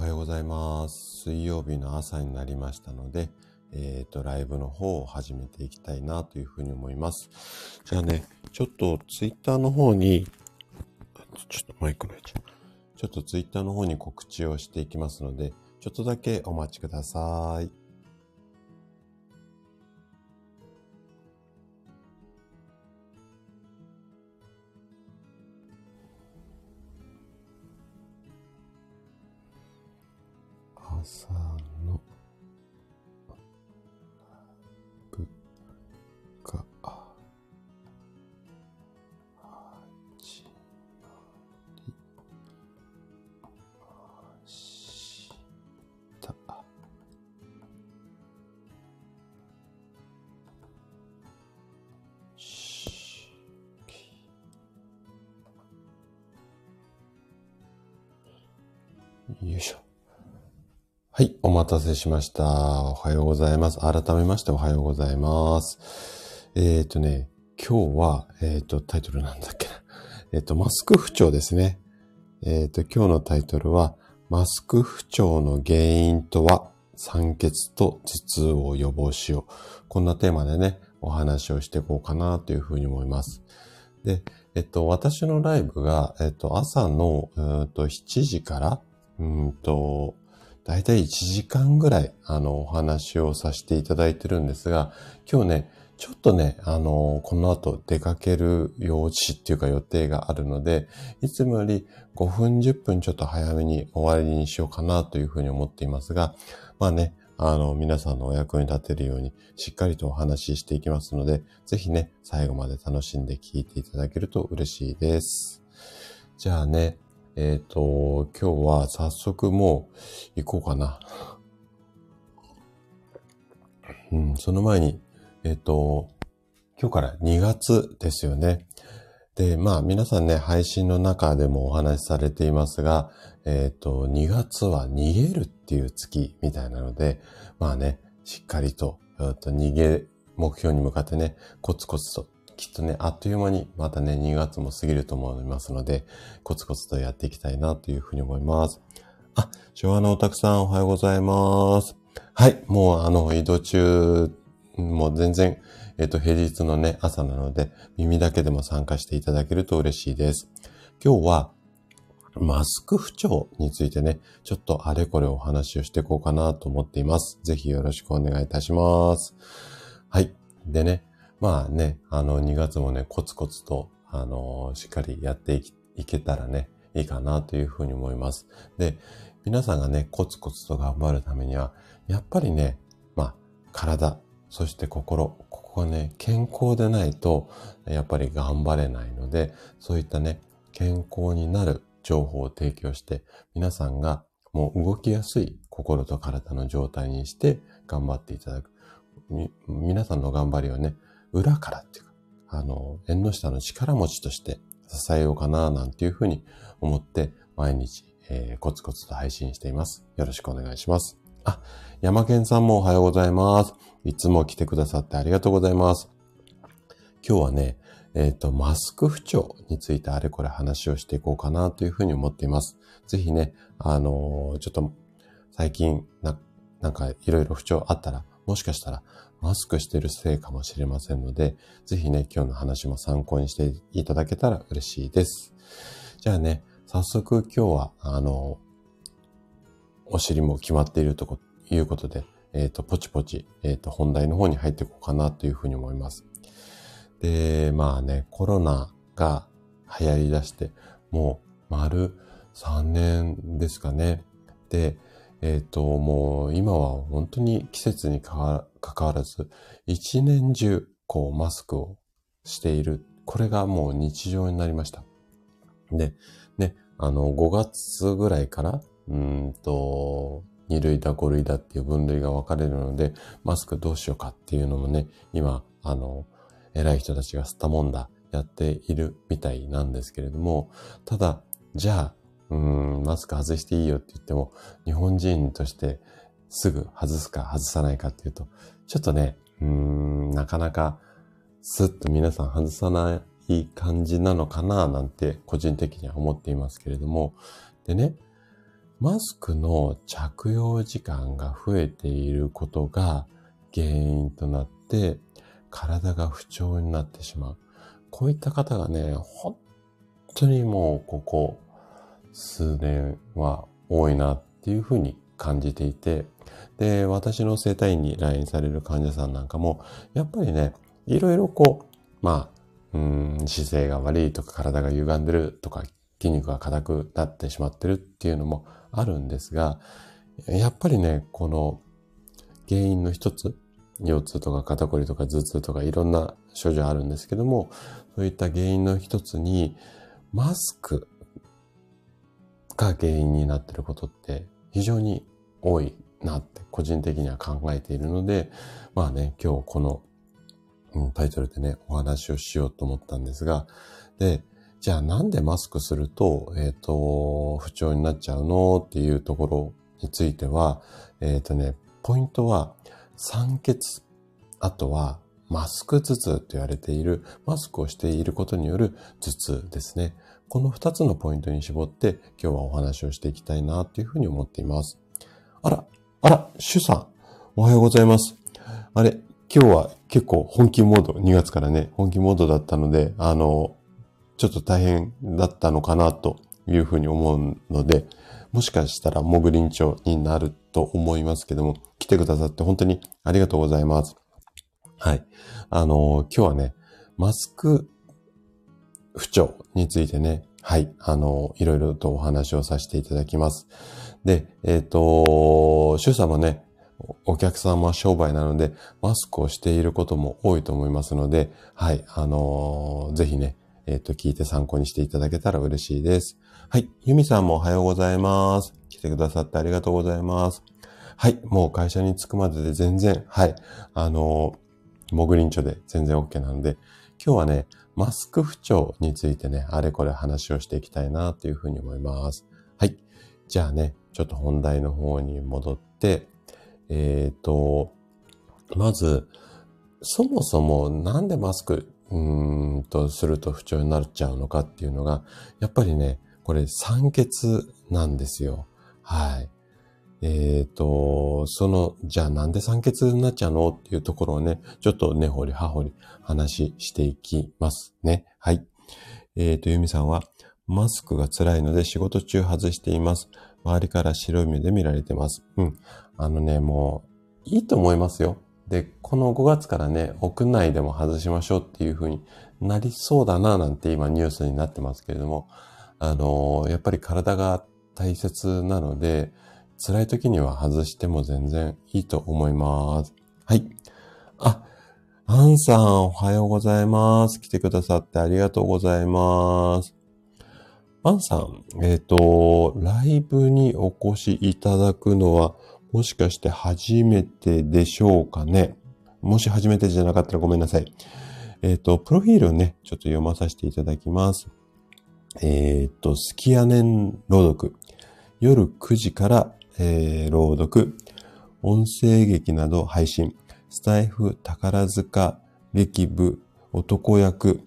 はようございます。水曜日の朝になりましたので、えっ、と、ライブの方を始めていきたいなというふうに思います。じゃあね、ちょっとツイッターの方に、ちょっとマイクの位置。ちょっとツイッターの方に告知をしていきますので、ちょっとだけお待ちください。せしました。おはようございます。改めましておはようございます。えっ、ー、とね、今日は、えっ、ー、と、タイトルなんだっけな。えっ、ー、と、マスク不調ですね。えっ、と、今日のタイトルは、マスク不調の原因とは、酸欠と頭痛を予防しよう。こんなテーマでね、お話をしていこうかなというふうに思います。で、えっと、私のライブが、えっと、朝の、うんと7時から、うんと、だいたい1時間ぐらい、あの、お話をさせていただいてるんですが、今日ね、ちょっとね、あの、この後出かける用事っていうか予定があるので、いつもより5分10分ちょっと早めに終わりにしようかなというふうに思っていますが、まあね、あの、皆さんのお役に立てるようにしっかりとお話ししていきますので、ぜひね、最後まで楽しんで聞いていただけると嬉しいです。じゃあね、えっ、ー、と、今日は早速もう行こうかな。うん、その前に、えっ、ー、と、今日から2月ですよね。で、まあ皆さんね、配信の中でもお話しされていますが、えっ、ー、と、2月は逃げるっていう月みたいなので、まあね、しっかりと、と逃げ、目標に向かってね、コツコツときっとね、あっという間にまたね、2月も過ぎると思いますので、コツコツとやっていきたいなというふうに思います。あ、昭和のおたくさんおはようございます。はい、もうあの、移動中、もう全然、えっ、と、平日のね、朝なので、耳だけでも参加していただけると嬉しいです。今日は、マスク不調についてね、ちょっとあれこれお話をしていこうかなと思っています。ぜひよろしくお願いいたします。はい。でね、まあね、あの、2月もね、コツコツと、あの、しっかりやっていいけたらね、いいかなというふうに思います。で、皆さんがね、コツコツと頑張るためには、やっぱりね、まあ、体、そして心、ここがね、健康でないと、やっぱり頑張れないので、そういったね、健康になる情報を提供して、皆さんがもう動きやすい心と体の状態にして頑張っていただく。皆さんの頑張りをね、裏からっていうか、あの、縁の下の力持ちとして支えようかな、なんていうふうに思って、毎日、えー、コツコツと配信しています。よろしくお願いします。あ、山健さんもおはようございます。いつも来てくださってありがとうございます。今日はね、えっ、ー、と、マスク不調についてあれこれ話をしていこうかなというふうに思っています。ぜひね、あのー、ちょっと最近な、なんかいろいろ不調あったら、もしかしたらマスクしてるせいかもしれませんので、ぜひね、今日の話も参考にしていただけたら嬉しいです。じゃあね、早速今日は、あの、お尻も決まっているということで、えっ、ー、と、ポチポチ、えっ、ー、と、本題の方に入っていこうかなというふうに思います。で、まあね、コロナが流行り出して、もう丸3年ですかね。で、えっ、ー、と、もう今は本当に季節にかかわらず、一年中、こう、マスクをしている。これがもう日常になりました。で、ね、あの、5月ぐらいから、うんと、2類だ5類だっていう分類が分かれるので、マスクどうしようかっていうのもね、今、あの、偉い人たちが吸ったもんだ、やっているみたいなんですけれども、ただ、じゃあ、うん、マスク外していいよって言っても、日本人としてすぐ外すか外さないかっていうと、ちょっとね、うん、なかなかスッと皆さん外さない感じなのかななんて個人的には思っていますけれども、でね、マスクの着用時間が増えていることが原因となって体が不調になってしまう。こういった方がね、本当にもうここ数年は多いなっていうふうに感じていて、で、私の生体院に来院される患者さんなんかも、やっぱりね、いろいろこう、まあ、うん、姿勢が悪いとか体が歪んでるとか筋肉が硬くなってしまってるっていうのもあるんですが、やっぱりね、この原因の一つ、腰痛とか肩こりとか頭痛とかいろんな症状あるんですけども、そういった原因の一つに、マスクが原因になっていることって非常に多いなって個人的には考えているので、まあね、今日この、タイトルでね、お話をしようと思ったんですが、で、じゃあなんでマスクすると、えっ、ー、と、不調になっちゃうのっていうところについては、えっ、ー、とね、ポイントは酸欠、あとはマスク頭痛と言われている、マスクをしていることによる頭痛ですね。この二つのポイントに絞って今日はお話をしていきたいなというふうに思っています。あら、あら、シュさん、おはようございます。あれ、今日は結構本気モード、2月からね、本気モードだったので、あの、ちょっと大変だったのかなというふうに思うので、もしかしたらモグリンチョになると思いますけども、来てくださって本当にありがとうございます。はい。あの今日はね、マスク不調についてね、はい、あのいろいろとお話をさせていただきます。で、えっ、ー、と、シュさんもね、お客さんは商売なので、マスクをしていることも多いと思いますので、はい、あのぜひね、えっ、ー、と、聞いて参考にしていただけたら嬉しいです。はい。ユミさんもおはようございます。来てくださってありがとうございます。はい。もう会社に着くまでで全然、はい。あのー、モグリンチョで全然 OK なので、今日はね、マスク不調についてね、あれこれ話をしていきたいなというふうに思います。はい。じゃあね、ちょっと本題の方に戻って、えっ、ー、と、まず、そもそもなんでマスクうんとすると不調になっちゃうのかっていうのが、やっぱりね、これ酸欠なんですよ。はい。えっ、ー、と、その、じゃあなんで酸欠になっちゃうの？っていうところをね、ちょっと根掘り葉掘り話していきますね。はい。えっ、ー、と、ゆみさんは、マスクが辛いので仕事中外しています。周りから白い目で見られてます。うん。あのね、もう、いいと思いますよ。で、この5月からね、屋内でも外しましょうっていう風になりそうだななんて今ニュースになってますけれども、あのー、やっぱり体が大切なので、辛い時には外しても全然いいと思います。はい。あ、アンさんおはようございます。来てくださってありがとうございます。アンさん、えっ、ー、と、ライブにお越しいただくのはもしかして初めてでしょうかね？もし初めてじゃなかったらごめんなさい。えっ、ー、と、プロフィールをね、ちょっと読まさせていただきます。えっ、ー、と、スキヤネン朗読。夜9時から、えー、朗読。音声劇など配信。スタイフ宝塚劇部男役。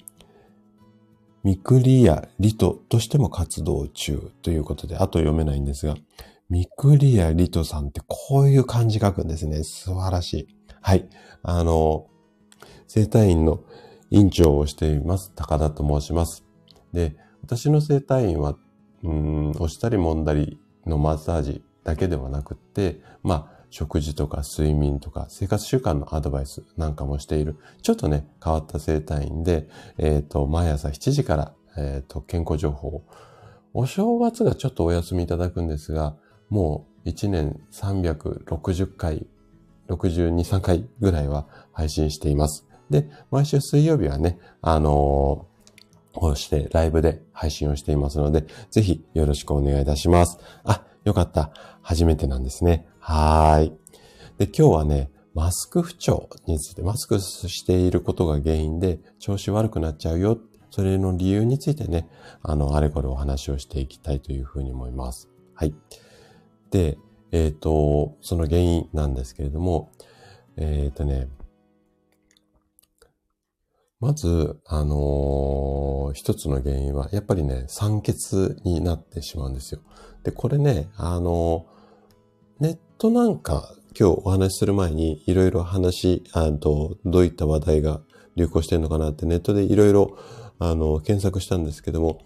ミクリアリトとしても活動中ということで、あと読めないんですが、ミクリアリトさんってこういう漢字書くんですね。素晴らしい。はい。あの、生体院の院長をしています。高田と申します。で、私の生体院は、うん、押したり揉んだりのマッサージだけではなくって、まあ、食事とか睡眠とか生活習慣のアドバイスなんかもしている、ちょっとね、変わった生体院で、えっ、ー、と、毎朝7時から、えっ、ー、と、健康情報、お正月がちょっとお休みいただくんですが、もう1年360回、62、3回ぐらいは配信しています。で、毎週水曜日はね、あのー、こうしてライブで配信をしていますので、ぜひよろしくお願いいたします。あ、よかった。初めてなんですね。はーい。で、今日はね、マスク不調について、マスクしていることが原因で調子悪くなっちゃうよ。それの理由についてね、あの、あれこれお話をしていきたいというふうに思います。はい。で、えっ、ー、と、その原因なんですけれども、えっ、ー、とね、まず、あのー一つの原因は、やっぱりね、酸欠になってしまうんですよ。で、これね、あのーネットなんか、今日お話しする前に、いろいろ話、あと、どういった話題が流行してるのかなってネットでいろいろ、あの、検索したんですけども、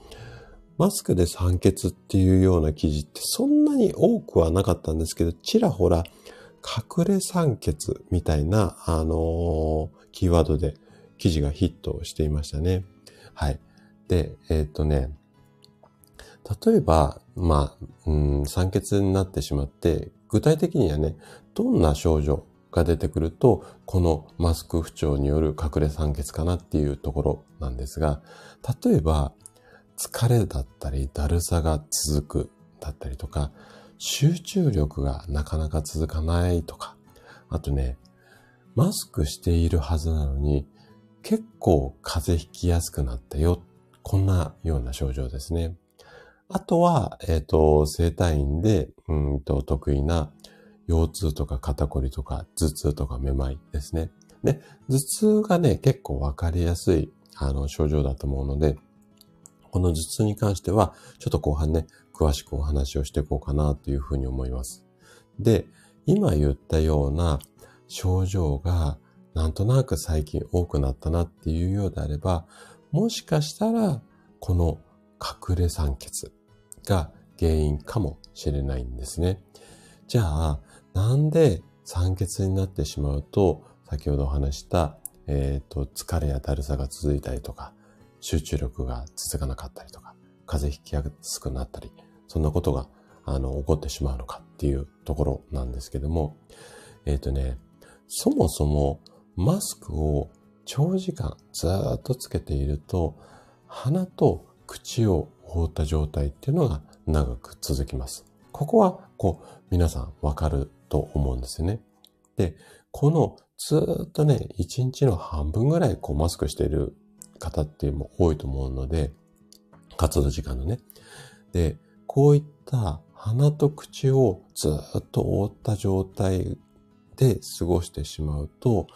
マスクで酸欠っていうような記事ってそんなに多くはなかったんですけど、ちらほら、隠れ酸欠みたいな、あのーキーワードで記事がヒットしていましたね。はい。で、えーっとね、例えば、まあ、うん、酸欠になってしまって、具体的にはね、どんな症状が出てくると、このマスク不調による隠れ酸欠かなっていうところなんですが、例えば、疲れだったり、だるさが続くだったりとか、集中力がなかなか続かないとか、あとね、マスクしているはずなのに、結構風邪ひきやすくなったよ。こんなような症状ですね。あとは、えっ、と、生体院で、うんと、得意な腰痛とか肩こりとか頭痛とかめまいですね。で、頭痛がね、結構わかりやすい、あの、症状だと思うので、この頭痛に関しては、ちょっと後半ね、詳しくお話をしていこうかなというふうに思います。で、今言ったような症状が、なんとなく最近多くなったなっていうようであれば、もしかしたら、この隠れ酸欠が原因かもしれないんですね。じゃあ、なんで酸欠になってしまうと、先ほどお話した、えっ、と、疲れやだるさが続いたりとか、集中力が続かなかったりとか、風邪ひきやすくなったり、そんなことが、あの、起こってしまうのかっていうところなんですけども、えっ、とね、そもそもマスクを長時間ずっとつけていると、鼻と口を覆った状態っていうのが長く続きます。ここは、こう、皆さんわかると思うんですよね。で、このずっとね、一日の半分ぐらいこうマスクしている方っていうのも多いと思うので、活動時間のね。で、こういった鼻と口をずっと覆った状態で過ごしてしまうと、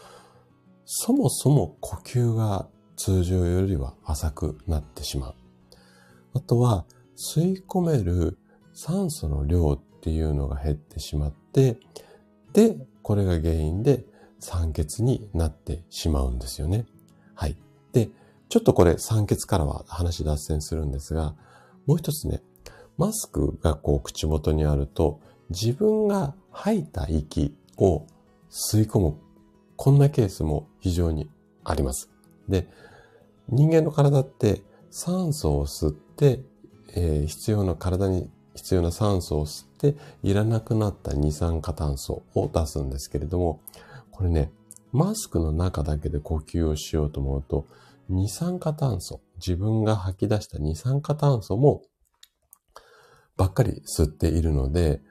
そもそも呼吸が通常よりは浅くなってしまう。あとは、吸い込める酸素の量っていうのが減ってしまって、で、これが原因で酸欠になってしまうんですよね。はい。で、ちょっとこれ酸欠からは話脱線するんですが、もう一つね、マスクがこう口元にあると、自分が吐いた息を吸い込む、こんなケースも非常にあります。で、人間の体って酸素を吸って、えー必要な体に必要な酸素を吸っていらなくなった二酸化炭素を出すんですけれども、これね、マスクの中だけで呼吸をしようと思うと、二酸化炭素、自分が吐き出した二酸化炭素もばっかり吸っているので、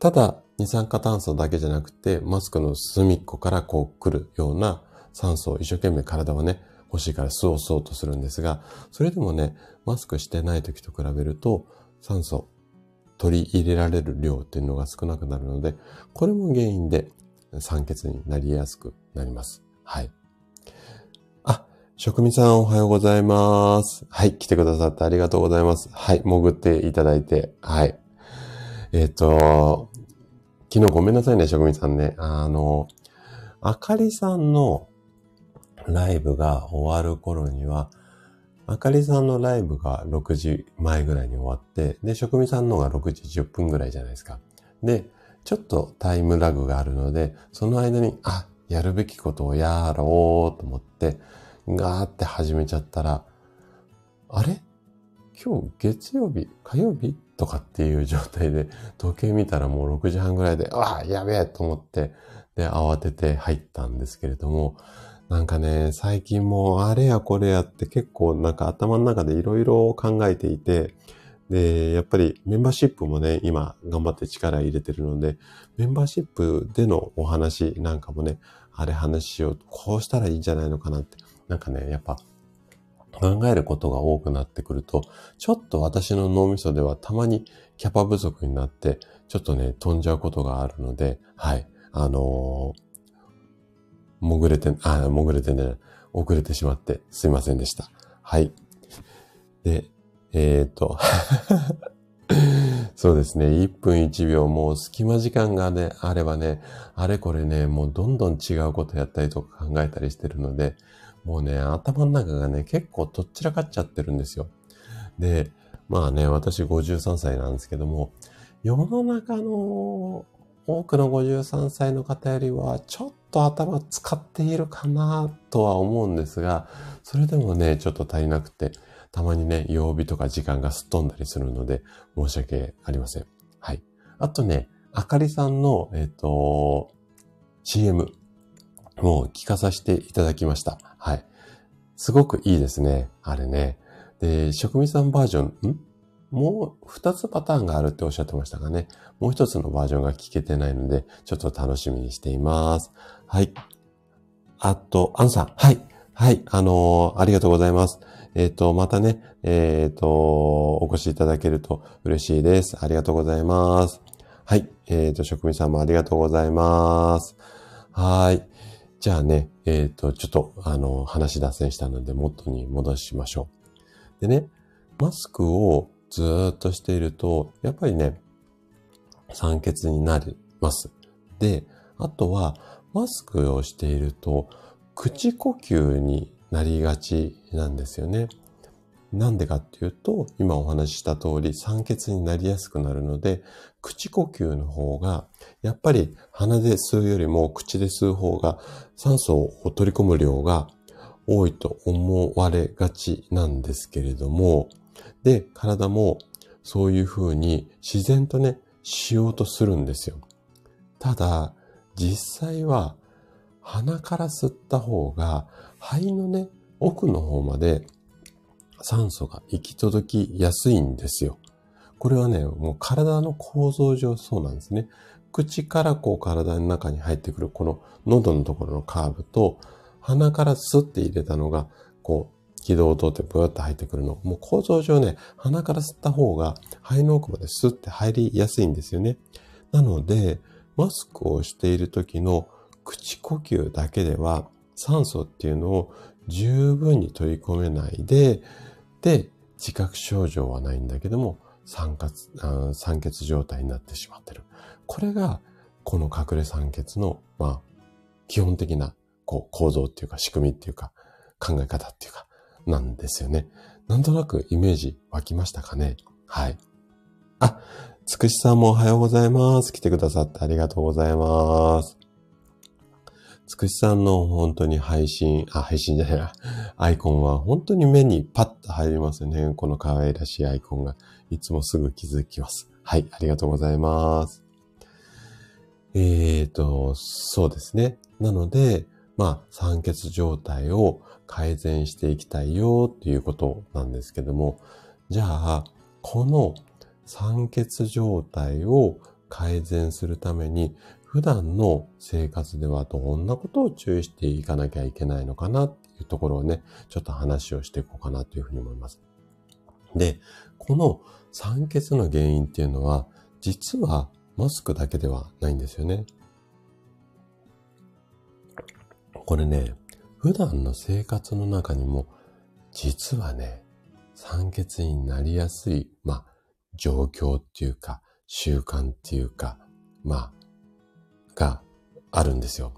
ただ二酸化炭素だけじゃなくて、マスクの隅っこからこう来るような酸素を一生懸命体はね、欲しいから吸おう吸おうとするんですが、それでもね、マスクしてない時と比べると、酸素取り入れられる量っていうのが少なくなるので、これも原因で酸欠になりやすくなります。はい。あ、職味さんおはようございます。はい、来てくださってありがとうございます。はい、潜っていただいて、はい。えっ、と、昨日ごめんなさいね、職味さんね。あの、あかりさんのライブが終わる頃には、あかりさんのライブが6時前ぐらいに終わって、で、職味さんのが6時10分ぐらいじゃないですか。で、ちょっとタイムラグがあるので、その間に、あ、やるべきことをやろうと思って、ガーって始めちゃったら、あれ？今日月曜日？火曜日？とかっていう状態で、時計見たらもう6時半ぐらいで、ああ、やべえと思って、で、慌てて入ったんですけれども、なんかね、最近もうあれやこれやって結構なんか頭の中でいろいろ考えていて、で、やっぱりメンバーシップもね、今頑張って力入れてるので、メンバーシップでのお話なんかもね、あれ話しよう、こうしたらいいんじゃないのかなって、なんかね、やっぱ考えることが多くなってくると、ちょっと私の脳みそではたまにキャパ不足になって、ちょっとね、飛んじゃうことがあるので、はい。あのー潜れて、あ、潜れてね、遅れてしまってすいませんでした。はい。で、えっ、と そうですね。1分1秒、もう隙間時間がね、あればね、あれこれね、もうどんどん違うことやったりとか考えたりしてるので、もうね、頭の中がね、結構とっちらかっちゃってるんですよ。で、まあね、私53歳なんですけども、世の中の多くの53歳の方よりは、ちょっと頭使っているかなとは思うんですが、それでもね、ちょっと足りなくて、たまにね、曜日とか時間がすっ飛んだりするので、申し訳ありません。はい。あとね、あかりさんの、えっ、ー、と、CM もう聞かさせていただきました。はい。すごくいいですね。あれね。で、職味さんバージョン、ん？もう二つパターンがあるっておっしゃってましたがね。もう一つのバージョンが聞けてないので、ちょっと楽しみにしています。はい。あと、アンさん。はい。はい。あのー、ありがとうございます。えっ、ー、と、またね、えっ、ー、と、お越しいただけると嬉しいです。ありがとうございます。はい。えっ、と、職人さんもありがとうございます。はい。じゃあね、えっ、と、ちょっと、あの、話脱線したので、元に戻しましょう。でね、マスクをずっとしていると、やっぱりね、酸欠になります。で、あとは、マスクをしていると、口呼吸になりがちなんですよね。なんでかっていうと、今お話しした通り酸欠になりやすくなるので、口呼吸の方が、やっぱり鼻で吸うよりも口で吸う方が酸素を取り込む量が多いと思われがちなんですけれども、で、体もそういう風に自然とね、しようとするんですよ。ただ、実際は鼻から吸った方が肺のね、奥の方まで酸素が行き届きやすいんですよ。これはね、もう体の構造上そうなんですね。口からこう体の中に入ってくるこの喉のところのカーブと鼻からスッて入れたのがこう軌道を通ってブーッと入ってくるの。もう構造上ね、鼻から吸った方が肺の奥までスッて入りやすいんですよね。なので、マスクをしている時の口呼吸だけでは酸素っていうのを十分に取り込めないで、で、自覚症状はないんだけども、酸欠、酸欠状態になってしまってる。これが、この隠れ酸欠の、まあ、基本的な、こう、構造っていうか、仕組みっていうか、考え方っていうか、なんですよね。なんとなくイメージ湧きましたかね？はい。あ、つくしさんもおはようございます。来てくださってありがとうございます。つくしさんの本当に配信、あ、配信じゃないな、アイコンは本当に目にパッと入りますね。この可愛らしいアイコンが。いつもすぐ気づきます。はい、ありがとうございます。えーと、そうですね。なので、まあ、酸欠状態を改善していきたいよっていうことなんですけども、じゃあ、この酸欠状態を改善するために普段の生活ではどんなことを注意していかなきゃいけないのかなっていうところをね、ちょっと話をしていこうかなというふうに思います。で、この酸欠の原因っていうのは、実はマスクだけではないんですよね。これね、普段の生活の中にも、実はね、酸欠になりやすい、まあ、状況っていうか、習慣っていうか、まあ、があるんですよ。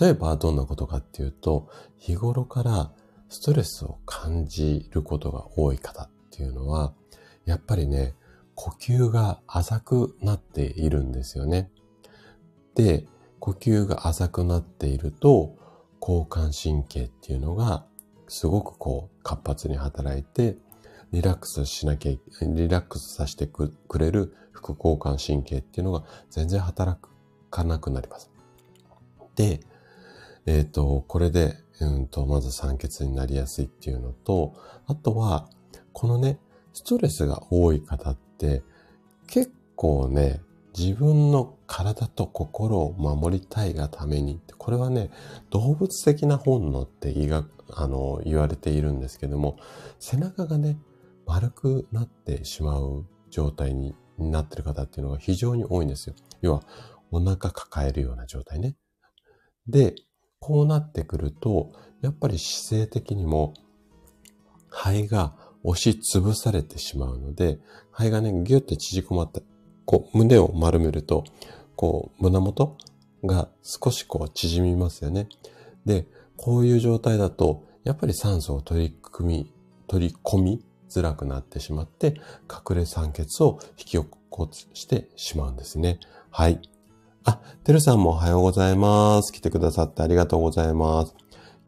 例えばどんなことかっていうと、日頃からストレスを感じることが多い方っていうのは、やっぱりね、呼吸が浅くなっているんですよね。で、呼吸が浅くなっていると、交感神経っていうのがすごくこう活発に働いて、リラックスしなきゃ、リラックスさせてくれる副交感神経っていうのが全然働かなくなります。で、えっ、ー、と、これで、うんと、まず酸欠になりやすいっていうのと、あとは、このね、ストレスが多い方って、結構ね、自分の体と心を守りたいがために、これはね、動物的な本能って医学、あの、言われているんですけども、背中がね、丸くなってしまう状態になってる方っていうのが非常に多いんですよ。要は、お腹抱えるような状態ね。で、こうなってくると、やっぱり姿勢的にも肺が押し潰されてしまうので、肺がね、ギュッて縮こまった、こう、胸を丸めると、こう、胸元が少しこう縮みますよね。で、こういう状態だと、やっぱり酸素を取り組み、取り込みづらくなってしまって、隠れ酸欠を引き起こしてしまうんですね。はい。あ、てるさんもおはようございます。来てくださってありがとうございます。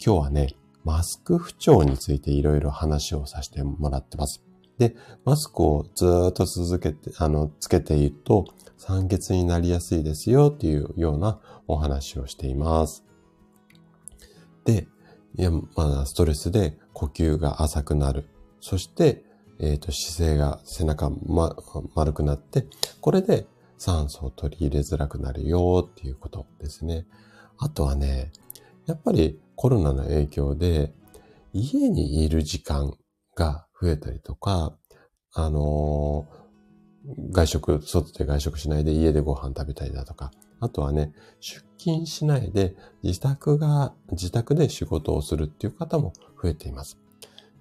今日はね、マスク不調についていろいろ話をさせてもらってます。で、マスクをずっと続けて、あの、つけていると酸欠になりやすいですよっていうようなお話をしています。で、いや、まあ、ストレスで呼吸が浅くなる。そして、えっ、ー、と、姿勢が背中、ま、丸くなって、これで酸素を取り入れづらくなるよっていうことですね。あとはね、やっぱりコロナの影響で、家にいる時間が増えたりとか、あのー、外食、外で外食しないで家でご飯食べたりだとか、あとはね、出勤しないで自宅が、自宅で仕事をするっていう方も増えています。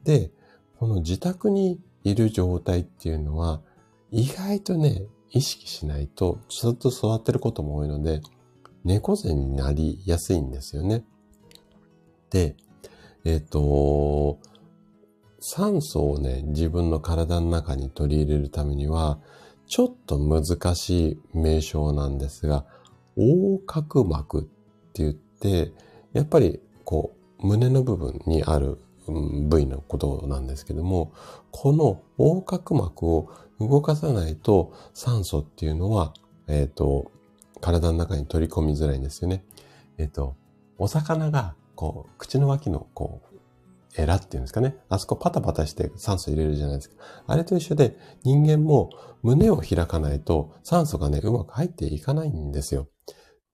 で、この自宅にいる状態っていうのは、意外とね、意識しないと、ずっと座ってることも多いので、猫背になりやすいんですよね。で、えっ、と、酸素をね、自分の体の中に取り入れるためには、ちょっと難しい名称なんですが、横隔膜って言って、やっぱりこう、胸の部分にある部位のことなんですけども、この横隔膜を動かさないと酸素っていうのは、えっ、ー、と、体の中に取り込みづらいんですよね。えっ、ー、と、お魚がこう、口の脇の、こう、エラっていうんですかね。あそこパタパタして酸素入れるじゃないですか。あれと一緒で人間も胸を開かないと酸素がね、うまく入っていかないんですよ。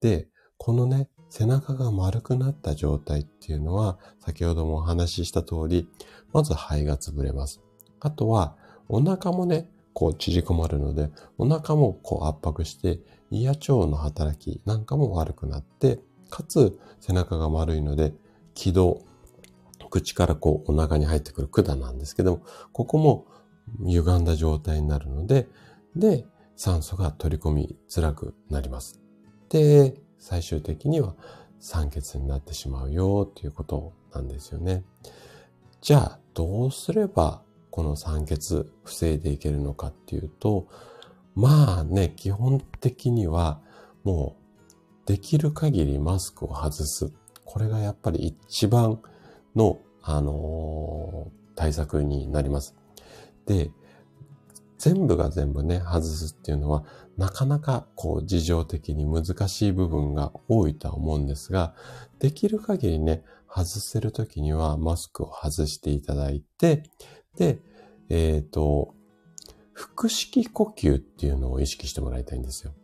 で、このね、背中が丸くなった状態っていうのは、先ほどもお話しした通り、まず肺が潰れます。あとは、お腹もね、こう縮こまるので、お腹もこう圧迫して、胃や腸の働きなんかも悪くなって、かつ背中が丸いので、気道、口からこうお腹に入ってくる管なんですけども、ここも歪んだ状態になるので、で、酸素が取り込みづらくなります。で、最終的には酸欠になってしまうよっていうことなんですよね。じゃあ、どうすればこの酸欠防いでいけるのかっていうと、まあね、基本的にはもうできる限りマスクを外す。これがやっぱり一番の、あのー、対策になります。で、全部が全部ね、外すっていうのは、なかなかこう事情的に難しい部分が多いとは思うんですが、できる限りね、外せるときにはマスクを外していただいて、で、えっ、ー、と、腹式呼吸っていうのを意識してもらいたいんですよ。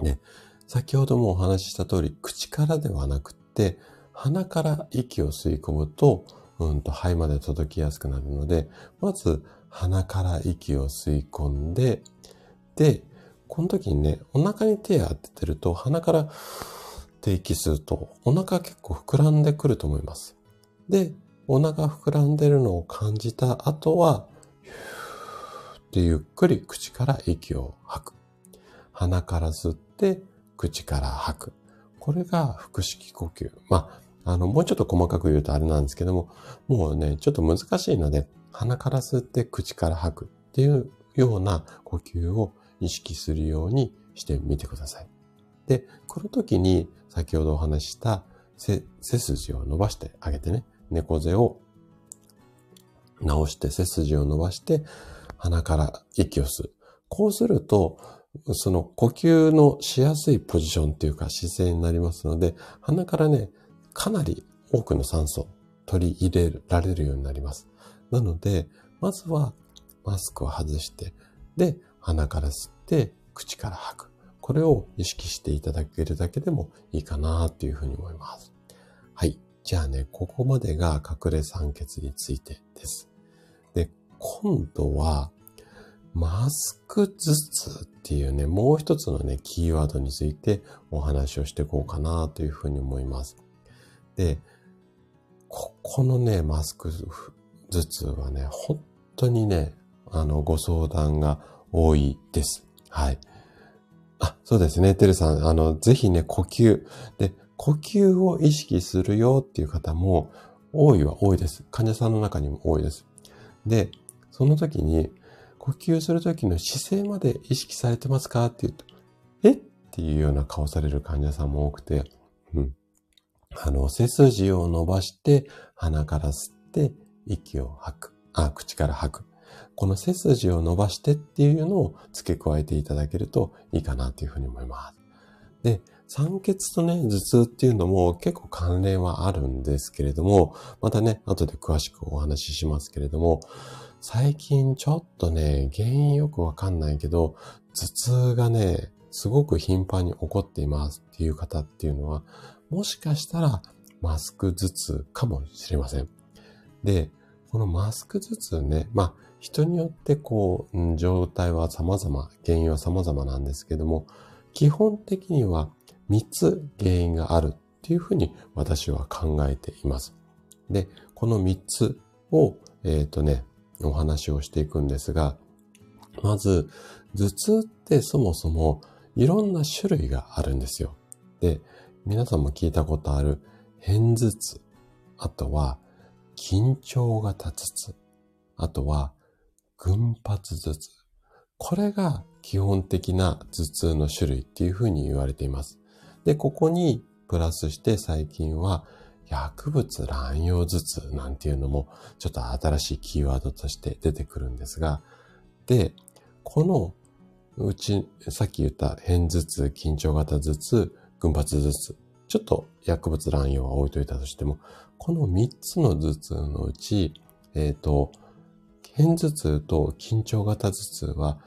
で、先ほどもお話しした通り、口からではなくって、鼻から息を吸い込むと、うんと肺まで届きやすくなるので、まず鼻から息を吸い込んで、で、この時にね、お腹に手を当ててると、鼻からって息すると、お腹結構膨らんでくると思います。で、お腹膨らんでるのを感じた後は、でゆっくり口から息を吐く。鼻から吸って、口から吐く。これが腹式呼吸。まあ、あの、もうちょっと細かく言うとあれなんですけども、もうね、ちょっと難しいので、鼻から吸って口から吐くっていうような呼吸を意識するようにしてみてください。で、この時に先ほどお話した背筋を伸ばしてあげてね、猫背を直して背筋を伸ばして鼻から息を吸う。こうすると、その呼吸のしやすいポジションっていうか姿勢になりますので、鼻からね、かなり多くの酸素取り入れられるようになります。なので、まずはマスクを外して、で、鼻から吸って、口から吐く。これを意識していただけるだけでもいいかなっていうふうに思います。はい。じゃあね、ここまでが隠れ酸欠についてです。で、今度は、マスク頭痛っていうね、もう一つのね、キーワードについてお話をしていこうかなというふうに思います。で、ここのね、マスク頭痛はね、本当にね、あの、ご相談が多いです。はい。あ、そうですね。てるさん、あの、ぜひね、呼吸。で、呼吸を意識するよっていう方も多いは多いです。患者さんの中にも多いです。で、その時に、呼吸する時の姿勢まで意識されてますか？って言うと、え？っていうような顔される患者さんも多くて、うん。あの、背筋を伸ばして、鼻から吸って、息を吐く。あ、口から吐く。この背筋を伸ばしてっていうのを付け加えていただけるといいかなというふうに思います。で、酸欠とね、頭痛っていうのも結構関連はあるんですけれども、またね、後で詳しくお話ししますけれども、最近ちょっとね、原因よくわかんないけど、頭痛がね、すごく頻繁に起こっていますっていう方っていうのは、もしかしたらマスク頭痛かもしれません。で、このマスク頭痛ね、まあ、人によってこう、状態は様々、原因は様々なんですけども、基本的には3つ原因があるっていうふうに私は考えています。で、この3つを、えっ、ー、とね、お話をしていくんですが、まず、頭痛ってそもそもいろんな種類があるんですよ。で、皆さんも聞いたことある片頭痛、あとは緊張型頭痛、あとは群発頭痛。これが基本的な頭痛の種類っていうふうに言われています。で、ここにプラスして最近は薬物乱用頭痛なんていうのもちょっと新しいキーワードとして出てくるんですが、で、このうち、さっき言った片頭痛、緊張型頭痛、群発頭痛。ちょっと薬物乱用は置いといたとしても、この3つの頭痛のうち、えっ、ー、と、片頭痛と緊張型頭痛は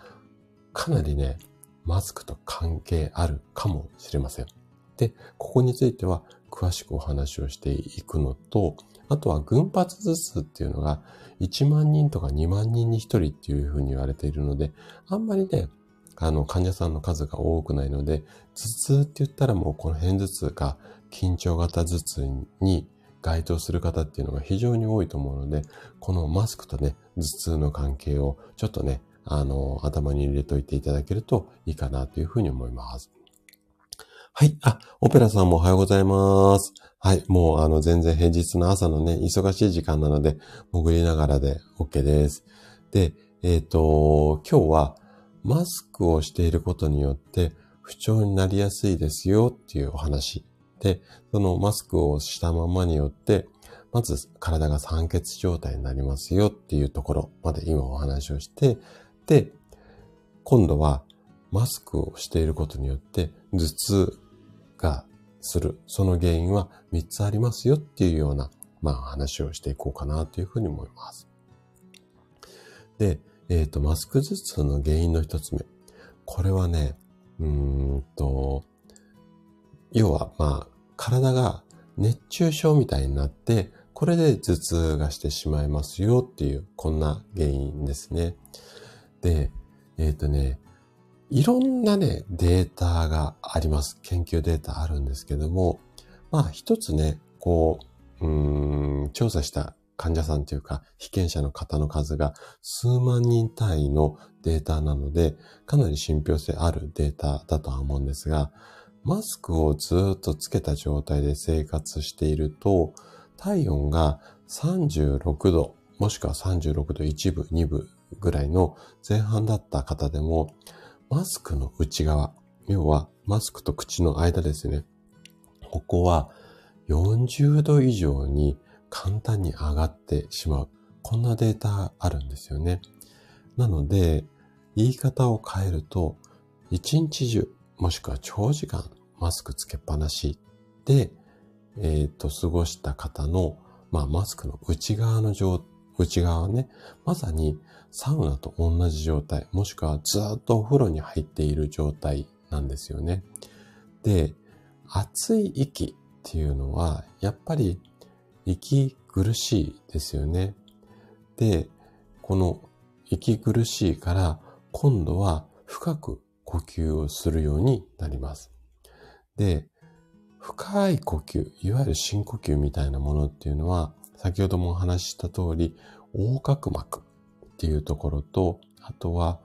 かなりね、マスクと関係あるかもしれません。で、ここについては詳しくお話をしていくのと、あとは群発頭痛っていうのが1万人とか2万人に1人っていうふうに言われているので、あんまりね、あの、患者さんの数が多くないので、頭痛って言ったらもうこの片頭痛か緊張型頭痛に該当する方っていうのが非常に多いと思うので、このマスクとね、頭痛の関係をちょっとね、あの、頭に入れといていただけるといいかなというふうに思います。はい。あ、オペラさんもおはようございます。はい。もう、あの、全然平日の朝のね、忙しい時間なので、潜りながらで OK です。で、えっ、ー、と、今日は、マスクをしていることによって不調になりやすいですよっていうお話。で、そのマスクをしたままによって、まず体が酸欠状態になりますよっていうところまで今お話をして、で、今度はマスクをしていることによって頭痛がする。その原因は3つありますよっていうような、まあ話をしていこうかなというふうに思います。で、えっ、ー、と、マスク頭痛の原因の一つ目。これはね、うんと、要は、まあ、体が熱中症みたいになって、これで頭痛がしてしまいますよっていう、こんな原因ですね。で、えっ、ー、とね、いろんなね、データがあります。研究データあるんですけども、まあ一つね、こう、うん、調査した患者さんというか、被験者の方の数が数万人単位のデータなので、かなり信憑性あるデータだとは思うんですが、マスクをずっとつけた状態で生活していると、体温が36度、もしくは36度1分、2分ぐらいの前半だった方でも、マスクの内側、要はマスクと口の間ですね。ここは40度以上に簡単に上がってしまう。こんなデータあるんですよね。なので、言い方を変えると、一日中、もしくは長時間マスクつけっぱなしで、えっ、ー、と、過ごした方の、まあ、マスクの内側の状、内側はね、まさにサウナと同じ状態、もしくはずっとお風呂に入っている状態なんですよね。で、暑い息っていうのは、やっぱり息苦しいですよね。で、この息苦しいから今度は深く呼吸をするようになります。で、深い呼吸、いわゆる深呼吸みたいなものっていうのは、先ほどもお話しした通り、横隔膜っていうところと、あとは、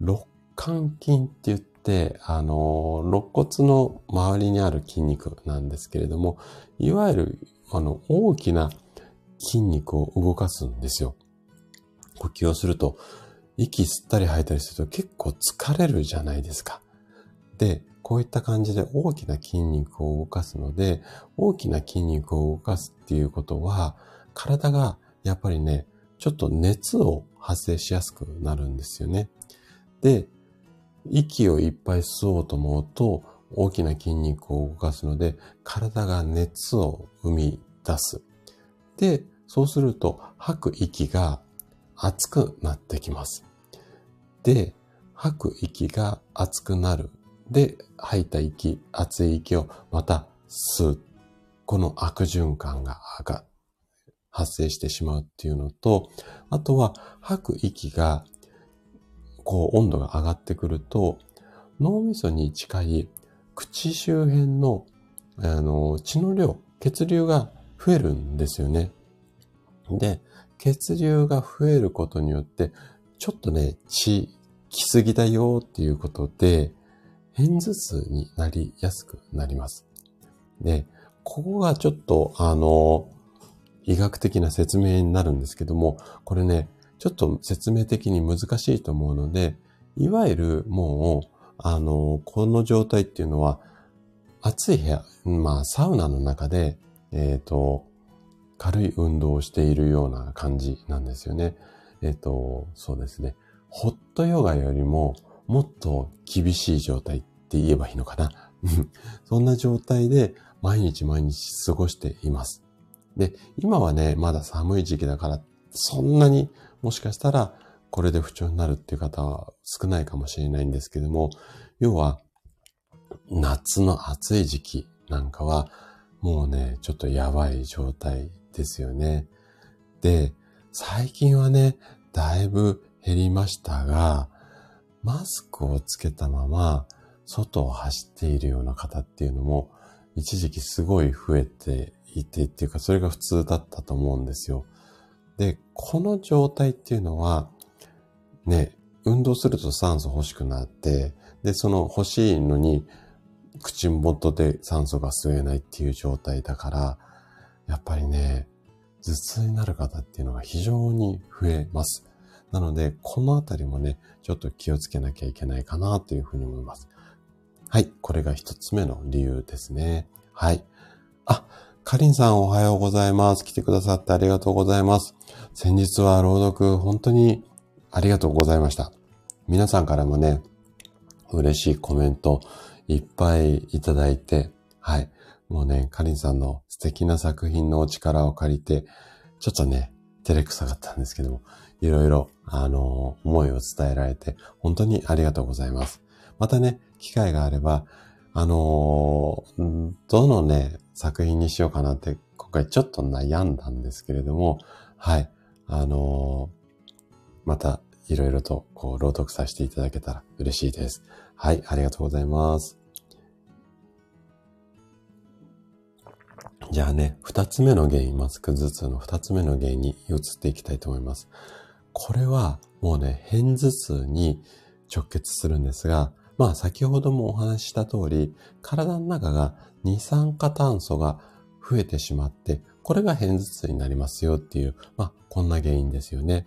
肋間筋って言って、あの、肋骨の周りにある筋肉なんですけれども、いわゆる、あの、大きな筋肉を動かすんですよ。呼吸をすると、息吸ったり吐いたりすると結構疲れるじゃないですか。で、こういった感じで大きな筋肉を動かすので、大きな筋肉を動かすっていうことは、体がやっぱりね、ちょっと熱を発生しやすくなるんですよね。で、息をいっぱい吸おうと思うと、大きな筋肉を動かすので、体が熱を生み出す。で、そうすると吐く息が熱くなってきます。で、吐く息が熱くなる。で、吐いた息、熱い息をまた吸う。この悪循環が上がっ発生してしまうっていうのと、あとは吐く息が、こう温度が上がってくると、脳みそに近い口周辺のあの血の量、血流が増えるんですよね。で、血流が増えることによって、ちょっとね、血来すぎだよっていうことで、片頭痛になりやすくなります。で、ここがちょっと、あの、医学的な説明になるんですけども、これね、ちょっと説明的に難しいと思うので、いわゆるもう、あの、この状態っていうのは、暑い部屋、まあ、サウナの中で、えっ、ー、と、軽い運動をしているような感じなんですよね。えっ、ー、と、そうですね。ホットヨガよりももっと厳しい状態って言えばいいのかな。そんな状態で毎日毎日過ごしています。で、今はね、まだ寒い時期だから、そんなにもしかしたらこれで不調になるっていう方は少ないかもしれないんですけども、要は夏の暑い時期なんかはもうね、ちょっとやばい状態ですよね。で、最近はね、だいぶ減りましたが、マスクをつけたまま外を走っているような方っていうのも一時期すごい増えていてっていうかそれが普通だったと思うんですよ。で、この状態っていうのはね、運動すると酸素欲しくなって、で、その欲しいのに口元で酸素が吸えないっていう状態だから、やっぱりね、頭痛になる方っていうのが非常に増えます。なので、このあたりもね、ちょっと気をつけなきゃいけないかなというふうに思います。はい。これが一つ目の理由ですね。はい。あ、かりんさんおはようございます。来てくださってありがとうございます。先日は朗読本当にありがとうございました。皆さんからもね、嬉しいコメントいっぱいいただいて、はい。もうね、かりんさんの素敵な作品のお力を借りて、ちょっとね、照れくさかったんですけども、いろいろ、あの、思いを伝えられて、本当にありがとうございます。またね、機会があれば、あの、どのね、作品にしようかなって、今回ちょっと悩んだんですけれども、はい、あの、また、いろいろと、こう、朗読させていただけたら嬉しいです。はい、ありがとうございます。じゃあね、二つ目の原因、マスク頭痛の二つ目の原因に移っていきたいと思います。これはもうね、片頭痛に直結するんですが、まあ先ほどもお話しした通り、体の中が二酸化炭素が増えてしまって、これが片頭痛になりますよっていう、まあこんな原因ですよね。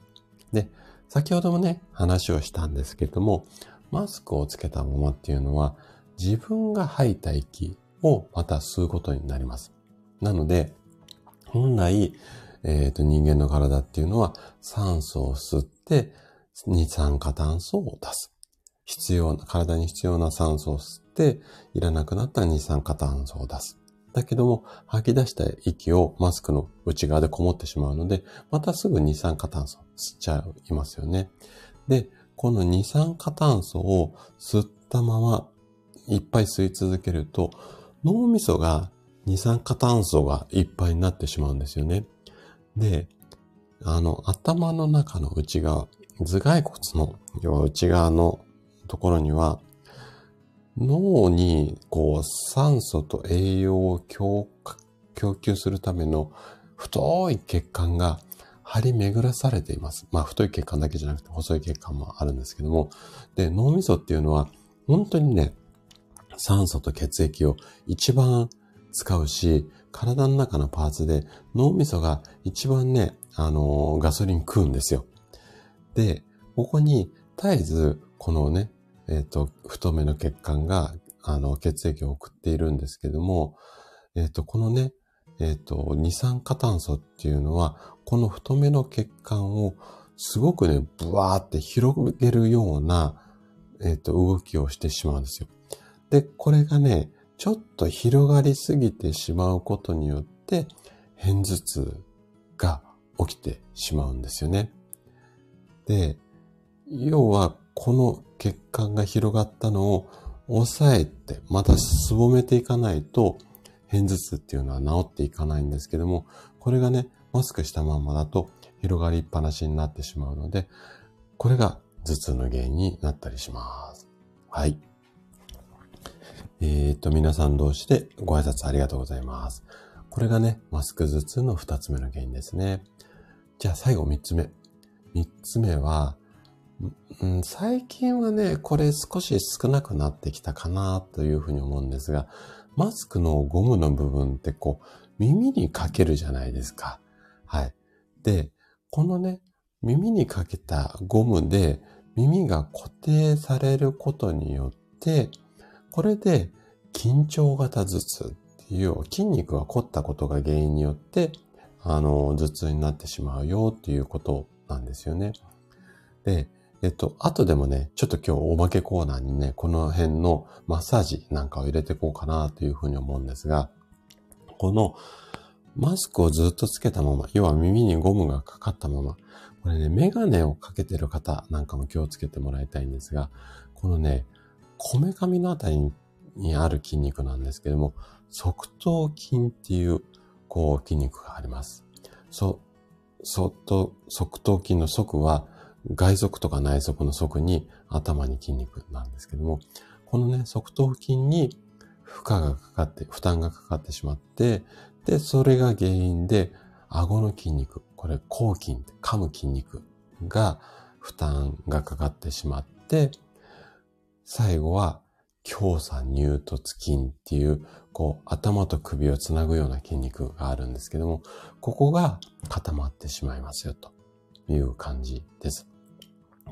で、先ほどもね、話をしたんですけれども、マスクをつけたままっていうのは、自分が吐いた息をまた吸うことになります。なので、本来、えっ、ー、と、人間の体っていうのは酸素を吸って二酸化炭素を出す。必要な、体に必要な酸素を吸って、いらなくなった二酸化炭素を出す。だけども、吐き出した息をマスクの内側でこもってしまうので、またすぐ二酸化炭素吸っちゃいますよね。で、この二酸化炭素を吸ったままいっぱい吸い続けると、脳みそが二酸化炭素がいっぱいになってしまうんですよね。で、あの、頭の中の内側、頭蓋骨の、要は内側のところには、脳にこう酸素と栄養を供給するための太い血管が張り巡らされています。まあ太い血管だけじゃなくて細い血管もあるんですけども。で、脳みそっていうのは本当にね、酸素と血液を一番使うし、体の中のパーツで脳みそが一番ね、あのー、ガソリン食うんですよ。で、ここに絶えずこのね、えっ、ー、と、太めの血管が、あの、血液を送っているんですけども、えっ、ー、と、このね、えっ、ー、と、二酸化炭素っていうのは、この太めの血管をすごくね、ブワーって広げるような、えっ、と、動きをしてしまうんですよ。で、これがね、ちょっと広がりすぎてしまうことによって、片頭痛が起きてしまうんですよね。で、要はこの血管が広がったのを抑えて、またすぼめていかないと、片頭痛っていうのは治っていかないんですけども、これがね、マスクしたままだと広がりっぱなしになってしまうので、これが頭痛の原因になったりします。はい。えー、っと、皆さん同士でご挨拶ありがとうございます。これがね、マスク頭痛の二つ目の原因ですね。じゃあ最後三つ目。三つ目は、うん、最近はね、これ少し少なくなってきたかなというふうに思うんですが、マスクのゴムの部分ってこう、耳にかけるじゃないですか。はい。で、このね、耳にかけたゴムで耳が固定されることによって、これで緊張型頭痛っていう筋肉が凝ったことが原因によって、あの、頭痛になってしまうよっていうことなんですよね。で、えっと、後でもね、ちょっと今日おまけコーナーにね、この辺のマッサージなんかを入れていこうかなというふうに思うんですが、このマスクをずっとつけたまま、要は耳にゴムがかかったまま、これね、メガネをかけてる方なんかも気をつけてもらいたいんですが、このね、こめかみのあたりにある筋肉なんですけども、側頭筋っていう、こう、筋肉があります。そ、そっと、側頭筋の側は、外側とか内側の側に頭に筋肉なんですけども、このね、側頭筋に負荷がかかって、負担がかかってしまって、で、それが原因で、顎の筋肉、これ、抗筋、噛む筋肉が負担がかかってしまって、最後は、強鎖乳突筋っていう、こう、頭と首をつなぐような筋肉があるんですけども、ここが固まってしまいますよ、という感じです。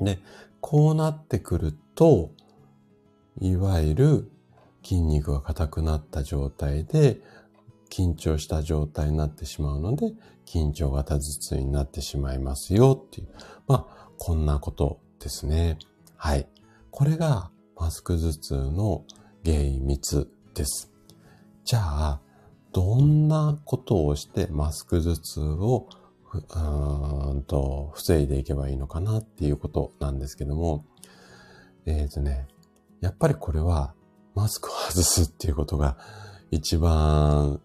で、こうなってくると、いわゆる筋肉が硬くなった状態で、緊張した状態になってしまうので、緊張型頭痛になってしまいますよっていう。まあ、こんなことですね。はい。これがマスク頭痛の原因3つです。じゃあ、どんなことをしてマスク頭痛をうんと、防いでいけばいいのかなっていうことなんですけども、えっ、ー、とね、やっぱりこれはマスクを外すっていうことが一番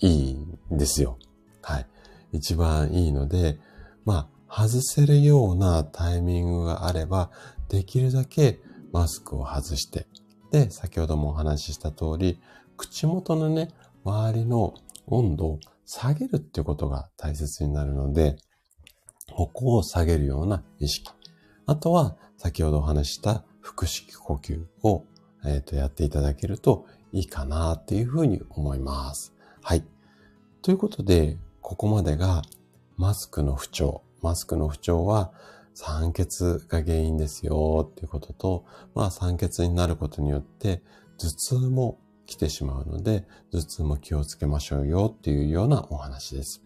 いいんですよ。はい。一番いいので、まあ、外せるようなタイミングがあれば、できるだけマスクを外して、で、先ほどもお話しした通り、口元のね、周りの温度を下げるっていうことが大切になるので、ここを下げるような意識。あとは、先ほどお話した腹式呼吸を、えー、とやっていただけるといいかなっていうふうに思います。はい。ということで、ここまでがマスクの不調。マスクの不調は酸欠が原因ですよっていうことと、まあ酸欠になることによって頭痛も来てしまうので、頭痛も気をつけましょうよっていうようなお話です。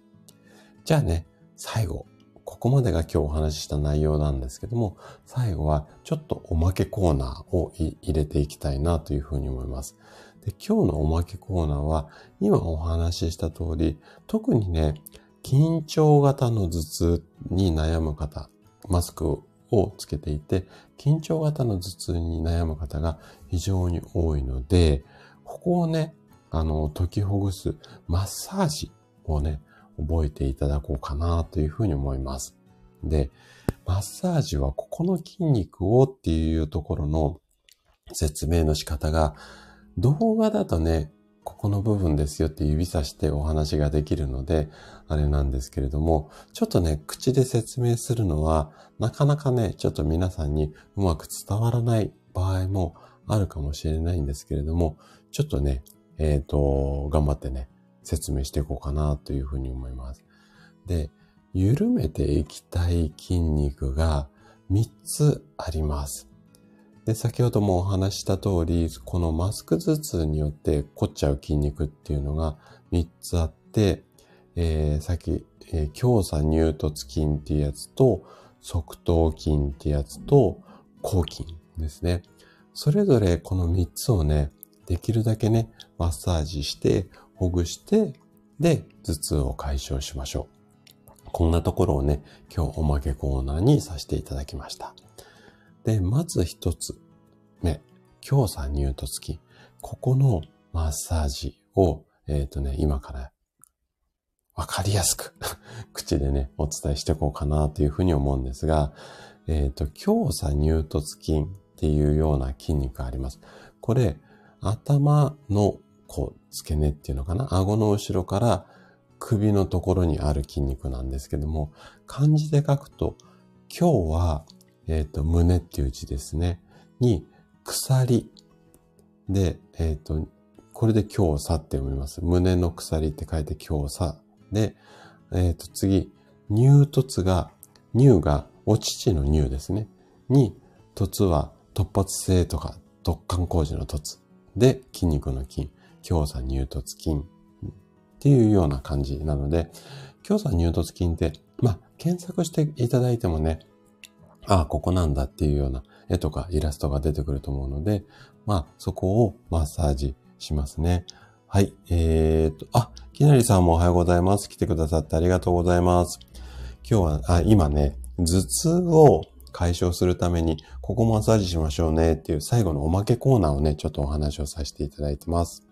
じゃあね、最後、ここまでが今日お話しした内容なんですけども、最後はちょっとおまけコーナーを入れていきたいなというふうに思います。で今日のおまけコーナーは、今お話しした通り、特にね、緊張型の頭痛に悩む方、マスクをつけていて、緊張型の頭痛に悩む方が非常に多いので、ここをね、あの、解きほぐすマッサージをね、覚えていただこうかなというふうに思います。で、マッサージはここの筋肉をっていうところの説明の仕方が、動画だとね、ここの部分ですよって指さしてお話ができるので、あれなんですけれども、ちょっとね、口で説明するのは、なかなかね、ちょっと皆さんにうまく伝わらない場合もあるかもしれないんですけれども、ちょっとね、えっ、ー、と、頑張ってね、説明していこうかなというふうに思います。で、緩めていきたい筋肉が3つあります。で、先ほどもお話した通り、このマスク頭痛によって凝っちゃう筋肉っていうのが3つあって、えー、さっき、えー、強鎖乳突筋っていうやつと、側頭筋ってやつと、後筋ですね。それぞれこの3つをね、できるだけね、マッサージして、ほぐして、で、頭痛を解消しましょう。こんなところをね、今日おまけコーナーにさせていただきました。で、まず一つ目、強鎖乳突筋。ここのマッサージを、えっ、ー、とね、今からわかりやすく 口でね、お伝えしていこうかなというふうに思うんですが、えっ、ー、と、強鎖乳突筋っていうような筋肉があります。これ、頭のこう付け根っていうのかな？顎の後ろから首のところにある筋肉なんですけども、漢字で書くと、今日は、えっ、ー、と、胸っていう字ですね。に、鎖。で、えっ、ー、と、これで強さって読みます。胸の鎖って書いて強さ。で、えっ、ー、と、次、乳突が、乳がお乳の乳ですね。に、突は突発性とか突貫工事の突。で、筋肉の筋。強鎖乳突筋っていうような感じなので、強鎖乳突筋って、まあ、検索していただいてもね、ああ、ここなんだっていうような絵とかイラストが出てくると思うので、まあ、そこをマッサージしますね。はい。えー、と、あ、きなりさんもおはようございます。来てくださってありがとうございます。今日は、あ、今ね、頭痛を解消するために、ここマッサージしましょうねっていう最後のおまけコーナーをね、ちょっとお話をさせていただいてます。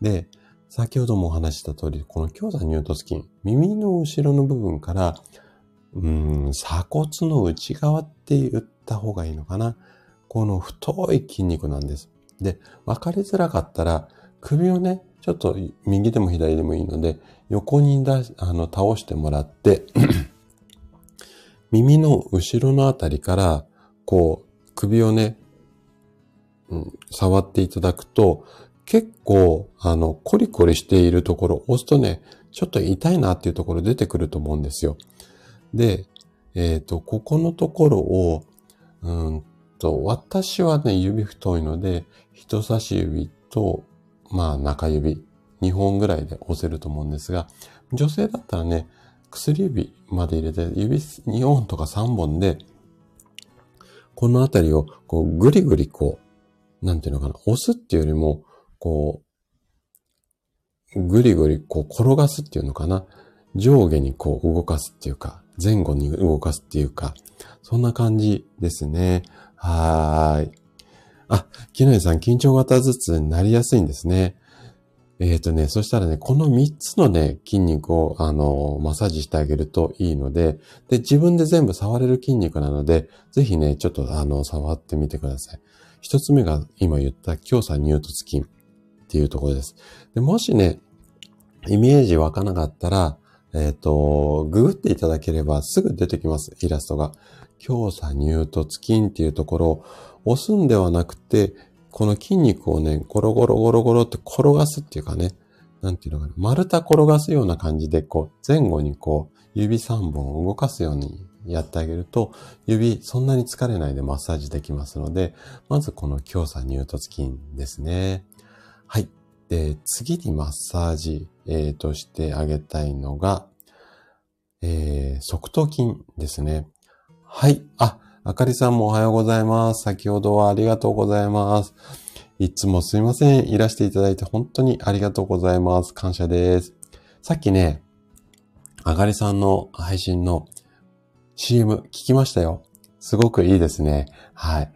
で、先ほどもお話した通り、この強座乳突筋、耳の後ろの部分から、うん、鎖骨の内側って言った方がいいのかな。この太い筋肉なんです。で、わかりづらかったら、首をね、ちょっと右でも左でもいいので、横に出あの、倒してもらって耳の後ろのあたりから、こう、首をね、うん、触っていただくと、結構、あの、コリコリしているところ、押すとね、ちょっと痛いなっていうところ出てくると思うんですよ。で、えっ、ー、と、ここのところを、うんと、私はね、指太いので、人差し指と、まあ、中指、2本ぐらいで押せると思うんですが、女性だったらね、薬指まで入れて、指2本とか3本で、このあたりを、こう、ぐりぐりこう、なんていうのかな、押すっていうよりも、こう、ぐりぐりこう転がすっていうのかな。上下にこう動かすっていうか、前後に動かすっていうか、そんな感じですね。はーい。あ、木のさん、緊張型頭痛になりやすいんですね。えっ、ー、とね、そしたらね、この3つのね、筋肉を、あの、マッサージしてあげるといいので、で、自分で全部触れる筋肉なので、ぜひね、ちょっと、あの、触ってみてください。一つ目が、今言った強鎖乳突筋。っていうところです。でもしね、イメージ湧かなかったら、えっ、ー、と、ググっていただければすぐ出てきます、イラストが。強鎖乳突筋っていうところを押すんではなくて、この筋肉をね、ゴロゴロゴロゴロって転がすっていうかね、なんていうのかな、丸太転がすような感じで、こう、前後にこう、指3本を動かすようにやってあげると、指そんなに疲れないでマッサージできますので、まずこの強鎖乳突筋ですね。はい。で、次にマッサージ、えー、としてあげたいのが、えー、側頭筋ですね。はい。あ、あかりさんもおはようございます。先ほどはありがとうございます。いつもすいません。いらしていただいて本当にありがとうございます。感謝です。さっきね、あかりさんの配信の CM 聞きましたよ。すごくいいですね。はい。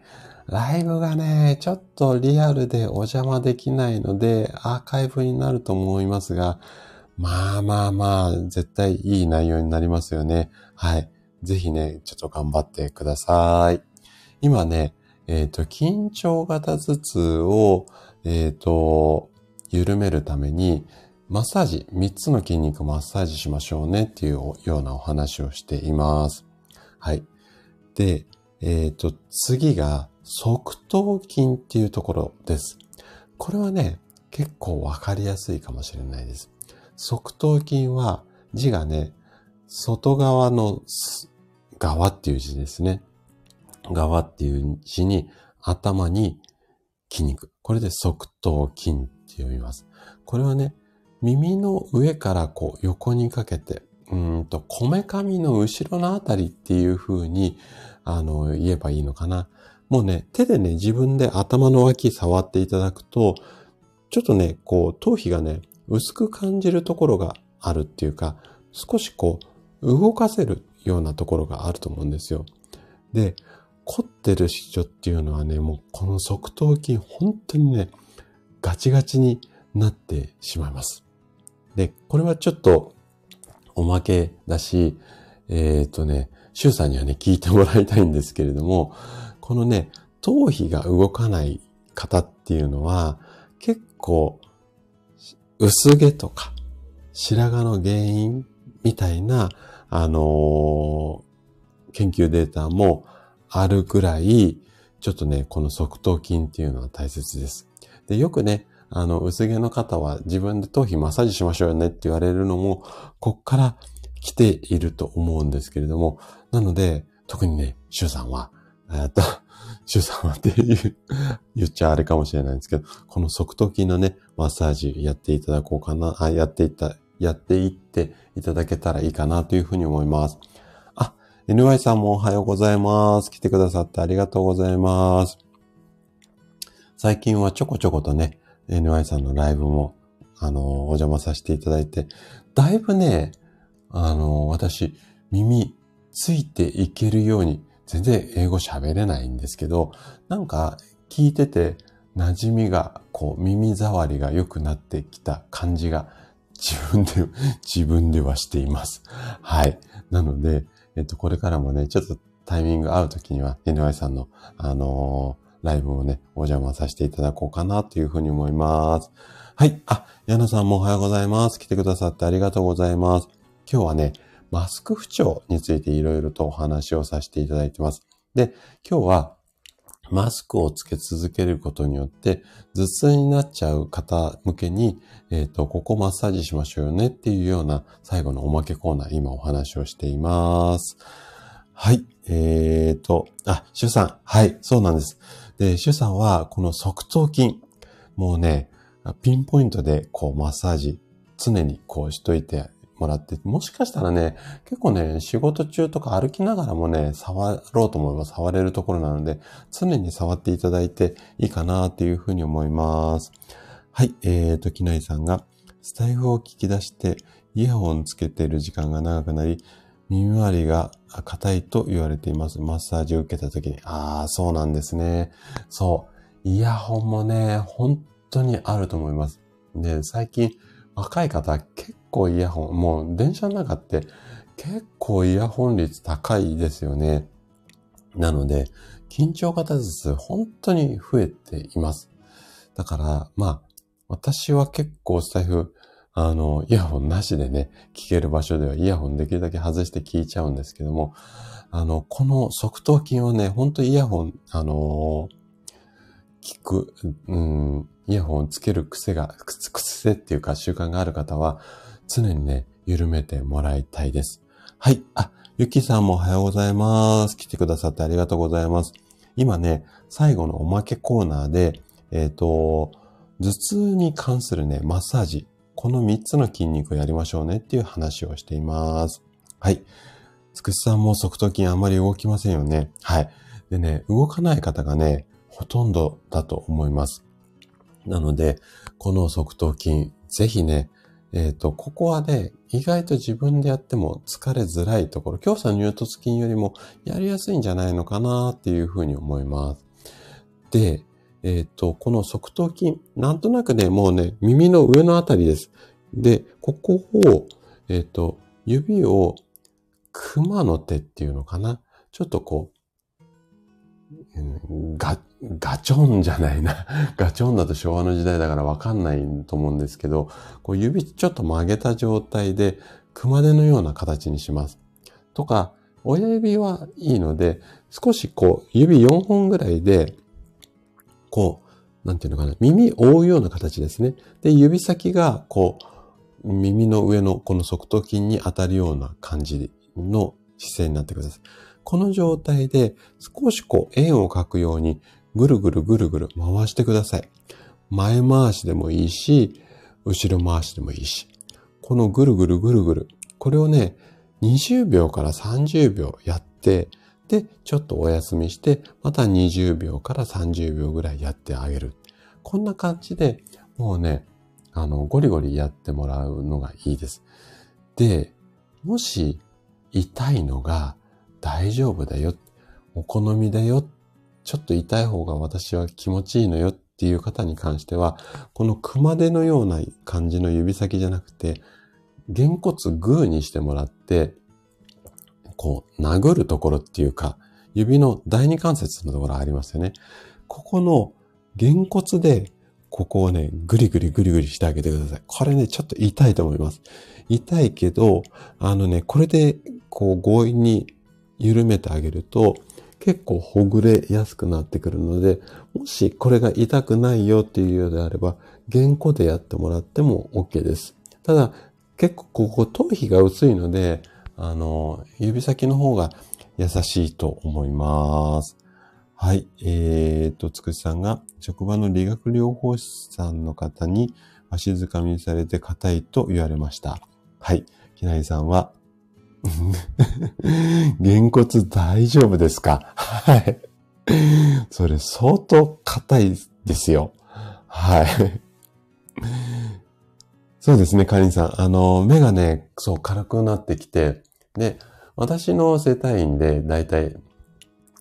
ライブがね、ちょっとリアルでお邪魔できないので、アーカイブになると思いますが、まあまあまあ、絶対いい内容になりますよね。はい。ぜひね、ちょっと頑張ってください。今ね、えっ、と、緊張型頭痛を、えっ、と、緩めるために、マッサージ、3つの筋肉マッサージしましょうねっていうようなお話をしています。はい。で、えっ、と、次が、側頭筋っていうところです。これはね、結構わかりやすいかもしれないです。側頭筋は字がね、外側の側っていう字ですね。側っていう字に頭に筋肉。これで側頭筋って読みます。これはね、耳の上からこう横にかけて、うんと、こめかみの後ろのあたりっていう風に、あの、言えばいいのかな。もうね、手でね、自分で頭の脇触っていただくと、ちょっとね、こう、頭皮がね、薄く感じるところがあるっていうか、少しこう、動かせるようなところがあると思うんですよ。で、凝ってる人っていうのはね、もうこの側頭筋、本当にね、ガチガチになってしまいます。で、これはちょっとおまけだし、えっ、ー、とね、シュさんにはね、聞いてもらいたいんですけれども、このね、頭皮が動かない方っていうのは、結構、薄毛とか、白髪の原因みたいな、あのー、研究データもあるぐらい、ちょっとね、この側頭筋っていうのは大切です。で、よくね、あの、薄毛の方は自分で頭皮マッサージしましょうよねって言われるのも、こっから来ていると思うんですけれども、なので、特にね、シュウさんは、えっと、シュウさんはって言う、言っちゃあれかもしれないんですけど、この側頭筋のね、マッサージやっていただこうかな、あ、やっていた、やっていっていただけたらいいかなというふうに思います。あ、NY さんもおはようございます。来てくださってありがとうございます。最近はちょこちょことね、NY さんのライブも、あの、お邪魔させていただいて、だいぶね、あの、私、耳ついていけるように、全然英語喋れないんですけど、なんか聞いてて馴染みが、こう耳障りが良くなってきた感じが自分で、自分ではしています。はい。なので、えっと、これからもね、ちょっとタイミング合うときには、NY さんの、あのーライブをね、お邪魔させていただこうかなというふうに思います。はい。あ、ヤナさんもおはようございます。来てくださってありがとうございます。今日はね、マスク不調についていろいろとお話をさせていただいてます。で、今日はマスクをつけ続けることによって頭痛になっちゃう方向けに、えっ、ー、と、ここマッサージしましょうよねっていうような最後のおまけコーナー、今お話をしています。はい。えっ、ー、と、あ、シュさん。はい。そうなんです。で、シュさんはこの側頭筋、もうね、ピンポイントでこうマッサージ常にこうしといてもらって、もしかしたらね、結構ね、仕事中とか歩きながらもね、触ろうと思えば触れるところなので、常に触っていただいていいかなっていうふうに思います。はい、えーと、きないさんが、スタイフを聞き出して、イヤホンつけている時間が長くなり、耳周りが硬いと言われています。マッサージを受けた時に。ああ、そうなんですね。そう。イヤホンもね、本当にあると思います。で、最近、若い方結構イヤホン、もう電車の中って結構イヤホン率高いですよね。なので、緊張型頭痛本当に増えています。だから、まあ、私は結構スタイフ、あの、イヤホンなしでね、聞ける場所ではイヤホンできるだけ外して聞いちゃうんですけども、あの、この側頭筋はね、本当イヤホン、あの聞く、うん、イヤホンつける癖が、くつ癖っていうか習慣がある方は、常にね、緩めてもらいたいです。はい。あ、ゆきさんもおはようございます。来てくださってありがとうございます。今ね、最後のおまけコーナーで、えっ、ー、と、頭痛に関するね、マッサージ。この3つの筋肉をやりましょうねっていう話をしています。はい。つくしさんも側頭筋あんまり動きませんよね。はい。でね、動かない方がね、ほとんどだと思います。なので、この側頭筋、ぜひね、えっ、ー、と、ここはね、意外と自分でやっても疲れづらいところ、強鎖乳突筋よりもやりやすいんじゃないのかなっていうふうに思います。で、えっ、ー、と、この側頭筋、なんとなくね、もうね、耳の上のあたりです。で、ここを、えっ、ー、と、指を熊の手っていうのかな。ちょっとこう、ガ、ガチョンじゃないな。ガチョンだと昭和の時代だからわかんないと思うんですけど、こう指ちょっと曲げた状態で熊手のような形にします。とか、親指はいいので、少しこう指4本ぐらいで、こう、なんていうのかな、耳覆うような形ですね。で、指先がこう、耳の上のこの側頭筋に当たるような感じの姿勢になってください。この状態で少しこう円を描くようにぐるぐるぐるぐる回してください。前回しでもいいし、後ろ回しでもいいし。このぐるぐるぐるぐる。これをね、20秒から30秒やって、で、ちょっとお休みして、また20秒から30秒ぐらいやってあげる。こんな感じで、もうね、あの、ゴリゴリやってもらうのがいいです。で、もし痛いのが大丈夫だよ。お好みだよ。ちょっと痛い方が私は気持ちいいのよっていう方に関しては、この熊手のような感じの指先じゃなくて、げんこつグーにしてもらって、こう、殴るところっていうか、指の第二関節のところありますよね。ここの、げんこつで、ここをね、ぐりぐりぐりぐりしてあげてください。これね、ちょっと痛いと思います。痛いけど、あのね、これで、こう、強引に緩めてあげると、結構ほぐれやすくなってくるので、もしこれが痛くないよっていうようであれば、原稿でやってもらっても OK です。ただ、結構ここ頭皮が薄いので、あの、指先の方が優しいと思います。はい。えー、と、つくしさんが、職場の理学療法士さんの方に足づかみにされて硬いと言われました。はい。きなりさんは、げんこつ大丈夫ですか？はい。それ相当硬いですよ。はい。そうですね、かりんさん。あの、目がね、そう、軽くなってきて、で、私の世帯員でだいたい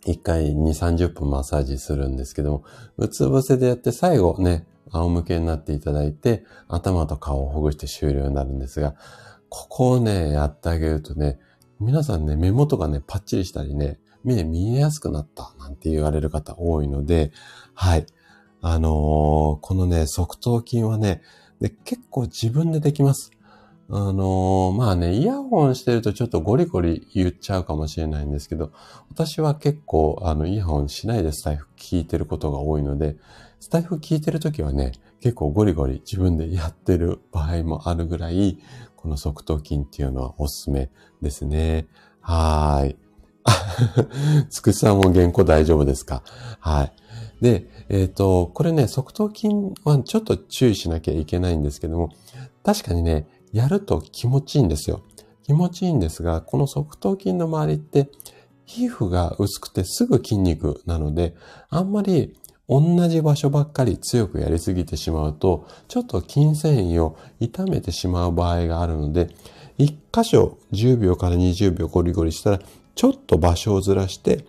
1回2、30分マッサージするんですけども、うつ伏せでやって最後ね、仰向けになっていただいて、頭と顔をほぐして終了になるんですが、ここをね、やってあげるとね、皆さんね、目元がね、パッチリしたりね、目で見えやすくなったなんて言われる方多いので、はい。あのー、このね、側頭筋はね、で、結構自分でできます。あのー、まあね、イヤホンしてるとちょっとゴリゴリ言っちゃうかもしれないんですけど、私は結構、あの、イヤホンしないでスタイフ聞いてることが多いので、スタイフ聞いてるときはね、結構ゴリゴリ自分でやってる場合もあるぐらい、この側頭筋っていうのはおすすめですね。はい。つくしさんも原稿大丈夫ですか？はい。で、えっ、ー、と、これね、側頭筋はちょっと注意しなきゃいけないんですけども、確かにね、やると気持ちいいんですよ。気持ちいいんですが、この側頭筋の周りって皮膚が薄くてすぐ筋肉なので、あんまり同じ場所ばっかり強くやりすぎてしまうと、ちょっと筋繊維を痛めてしまう場合があるので、一箇所10秒から20秒ゴリゴリしたら、ちょっと場所をずらして、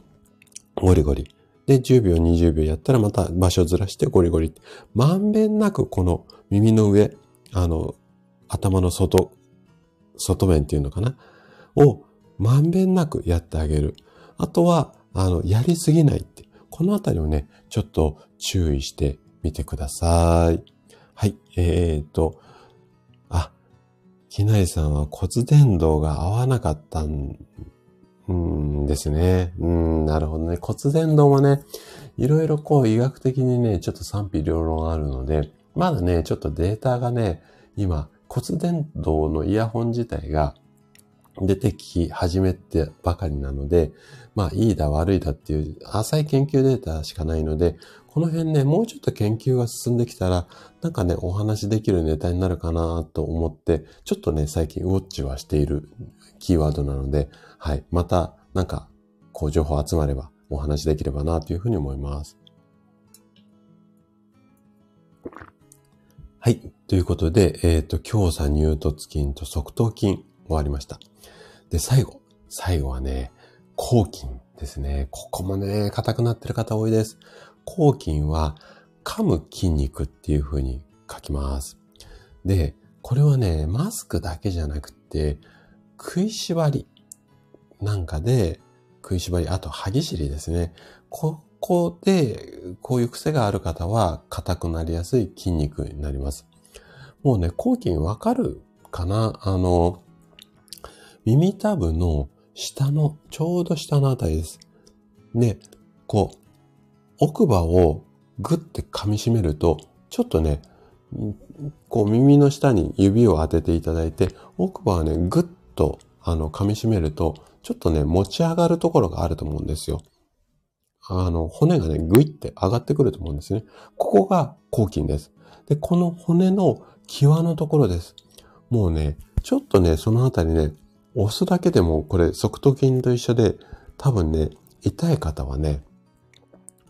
ゴリゴリ。で、10秒、20秒やったらまた場所をずらしてゴリゴリ。まんべんなくこの耳の上、あの、頭の外、外面っていうのかな？をまんべんなくやってあげる。あとは、あの、やりすぎない。このあたりをね、ちょっと注意してみてください。はい。えーと、あ、きなりさんは骨伝導が合わなかったんうんですね。うん、なるほどね。骨伝導もね、いろいろこう医学的にね、ちょっと賛否両論あるので、まだね、ちょっとデータがね、今、骨伝導のイヤホン自体が出てき始めてばかりなので、まあ、いいだ悪いだっていう浅い研究データしかないので、この辺ね、もうちょっと研究が進んできたら、なんかね、お話できるネタになるかなと思って、ちょっとね、最近ウォッチはしているキーワードなので、はい。また、なんか、こう、情報集まれば、お話できればな、というふうに思います。はい。ということで、えっ、ー、と、強鎖乳突筋と側頭筋終わりました。で、最後。最後はね、抗筋ですね。ここもね、硬くなってる方多いです。抗筋は、噛む筋肉っていう風に書きます。で、これはね、マスクだけじゃなくて、食いしばりなんかで、食いしばり、あと歯ぎしりですね。ここで、こういう癖がある方は、硬くなりやすい筋肉になります。もうね、抗菌わかるかな？あの、耳たぶの下の、ちょうど下のあたりです。で、こう、奥歯をグッて噛み締めると、ちょっとね、こう耳の下に指を当てていただいて、奥歯はね、グッとあの噛み締めると、ちょっとね、持ち上がるところがあると思うんですよ。あの、骨がね、グイって上がってくると思うんですね。ここが抗菌です。で、この骨の際のところです。もうね、ちょっとね、そのあたりね、押すだけでも、これ、側頭筋と一緒で、多分ね、痛い方はね、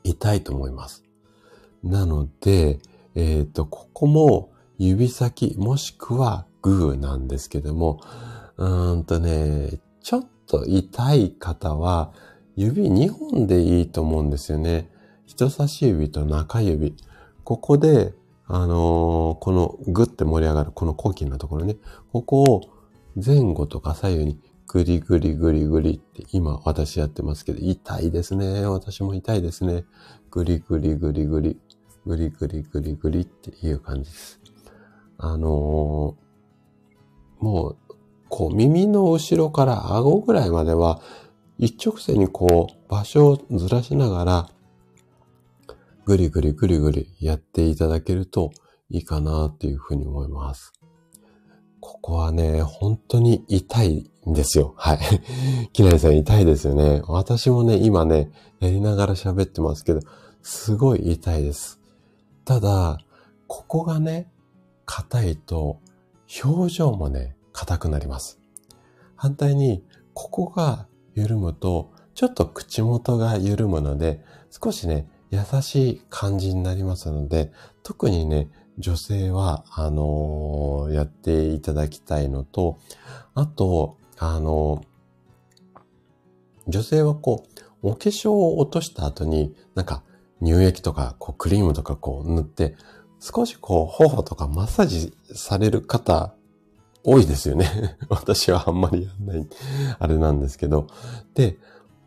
痛いと思います。なので、えっ、ー、と、ここも指先、もしくはグーなんですけども、うーんとね、ちょっと痛い方は、指2本でいいと思うんですよね。人差し指と中指。ここで、あのー、このグッて盛り上がる、この抗菌のところね。ここを前後とか左右にグリグリグリグリって今私やってますけど、痛いですね。私も痛いですね。グリグリグリグリ、グリグリグリグリっていう感じです。あのー、もう、こう耳の後ろから顎ぐらいまでは一直線にこう場所をずらしながらぐりぐりぐりぐりやっていただけるといいかなっていうふうに思います。ここはね、本当に痛いんですよ。はい。きなりさん痛いですよね。私もね、今ね、やりながら喋ってますけど、すごい痛いです。ただ、ここがね、硬いと、表情もね、硬くなります。反対に、ここが緩むと、ちょっと口元が緩むので、少しね、優しい感じになりますので、特にね、女性は、あのー、やっていただきたいのと、あと、あのー、女性はこう、お化粧を落とした後に、なんか、乳液とか、こう、クリームとかこう塗って、少しこう、頬とかマッサージされる方、多いですよね。私はあんまりやんない、あれなんですけど。で、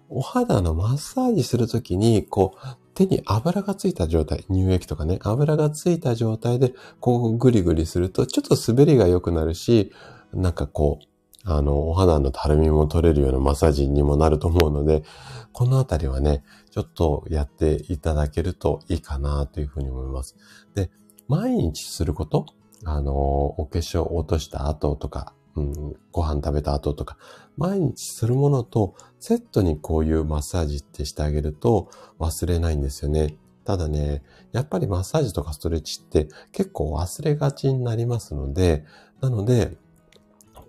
お肌のマッサージするときに、こう、手に油がついた状態、乳液とかね、油がついた状態で、こうグリグリすると、ちょっと滑りが良くなるし、なんかこう、あの、お肌のたるみも取れるようなマッサージにもなると思うので、このあたりはね、ちょっとやっていただけるといいかなというふうに思います。で、毎日することあの、お化粧落とした後とか、うん、ご飯食べた後とか、毎日するものとセットにこういうマッサージってしてあげると忘れないんですよね。ただね、やっぱりマッサージとかストレッチって結構忘れがちになりますので、なので、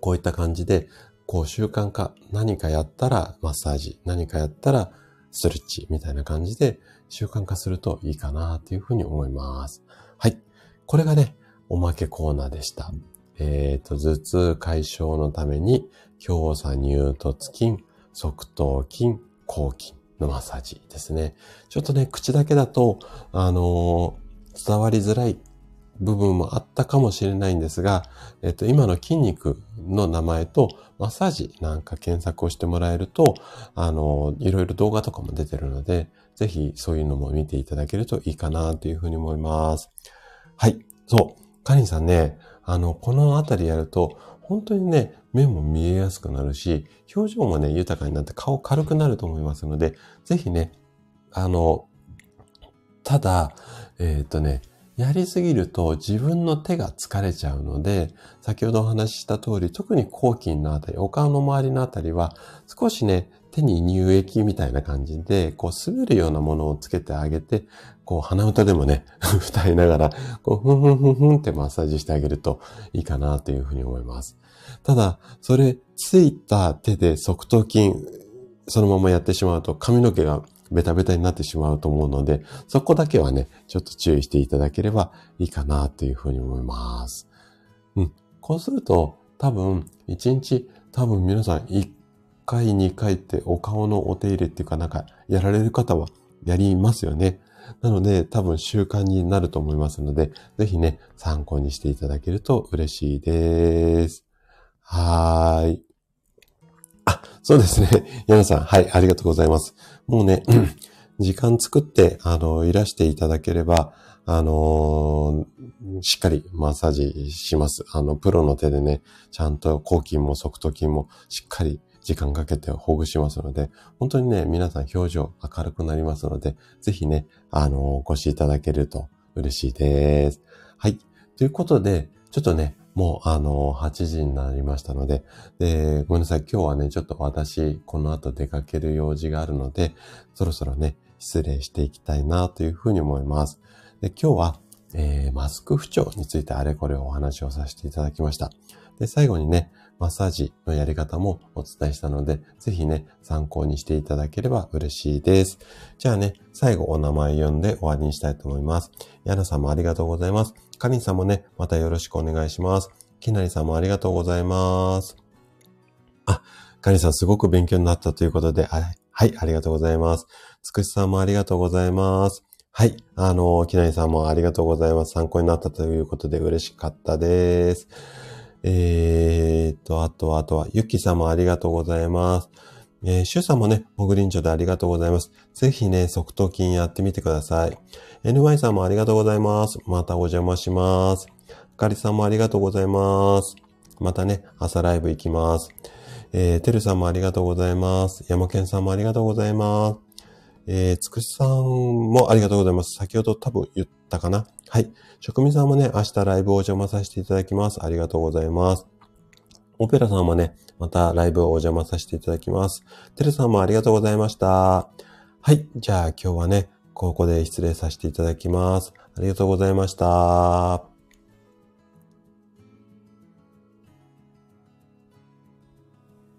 こういった感じで、こう習慣化、何かやったらマッサージ、何かやったらストレッチみたいな感じで習慣化するといいかなというふうに思います。はい。これがね、おまけコーナーでした。えっ、ー、と、頭痛解消のために、強鎖乳突筋、側頭筋、後筋のマッサージですね。ちょっとね、口だけだと、あのー、伝わりづらい部分もあったかもしれないんですが、えっ、と、今の筋肉の名前とマッサージなんか検索をしてもらえると、あの、いろいろ動画とかも出てるので、ぜひそういうのも見ていただけるといいかなというふうに思います。はい。そう。カリンさんね、あの、このあたりやると、本当にね、目も見えやすくなるし、表情もね、豊かになって顔軽くなると思いますので、ぜひね、あの、ただ、えっ、とね、やりすぎると自分の手が疲れちゃうので、先ほどお話しした通り、特に後筋のあたり、お顔の周りのあたりは、少しね、手に乳液みたいな感じで、こう滑るようなものをつけてあげて、こう鼻歌でもね、歌いながら、こうふんふんふんふんってマッサージしてあげるといいかなというふうに思います。ただ、それついた手で側頭筋、そのままやってしまうと髪の毛がベタベタになってしまうと思うので、そこだけはね、ちょっと注意していただければいいかなというふうに思います。うん。こうすると、多分、1日、多分皆さん1回、2回ってお顔のお手入れっていうかなんかやられる方はやりますよね。なので多分習慣になると思いますので、ぜひね、参考にしていただけると嬉しいです。はーい。あ、そうですね。ヤナさん、はい、ありがとうございます。もうね、時間作って、あの、いらしていただければ、あのー、しっかりマッサージします。あの、プロの手でね、ちゃんと抗菌も側頭筋もしっかり時間かけてほぐしますので、本当にね、皆さん表情明るくなりますので、ぜひね、あの、お越しいただけると嬉しいです。はい。ということで、ちょっとね、もうあの、8時になりましたので、で、ごめんなさい。今日はね、ちょっと私、この後出かける用事があるので、そろそろね、失礼していきたいなというふうに思います。で、今日は、えー、マスク不調についてあれこれお話をさせていただきました。で、最後にね、マッサージのやり方もお伝えしたので、ぜひね、参考にしていただければ嬉しいです。じゃあね、最後お名前読んで終わりにしたいと思います。ヤナさんもありがとうございます。カリンさんもね、またよろしくお願いします。キナリさんもありがとうございます。あ、カリンさんすごく勉強になったということで、はい、ありがとうございます。つくしさんもありがとうございます。はい。あの、きなりさんもありがとうございます。参考になったということで嬉しかったです。えーと、あとは、あとは、ゆきさんもありがとうございます。えー、シュさんもね、モグリンチョでありがとうございます。ぜひね、側頭筋やってみてください。NY さんもありがとうございます。またお邪魔します。あかりさんもありがとうございます。またね、朝ライブ行きます。えー、てるさんもありがとうございます。山健さんもありがとうございます。えー、つくしさんもありがとうございます。先ほど多分言ったかなはい。職人さんもね、明日ライブをお邪魔させていただきます。ありがとうございます。オペラさんもね、またライブをお邪魔させていただきます。てるさんもありがとうございました。はい。じゃあ今日はね、ここで失礼させていただきます。ありがとうございました。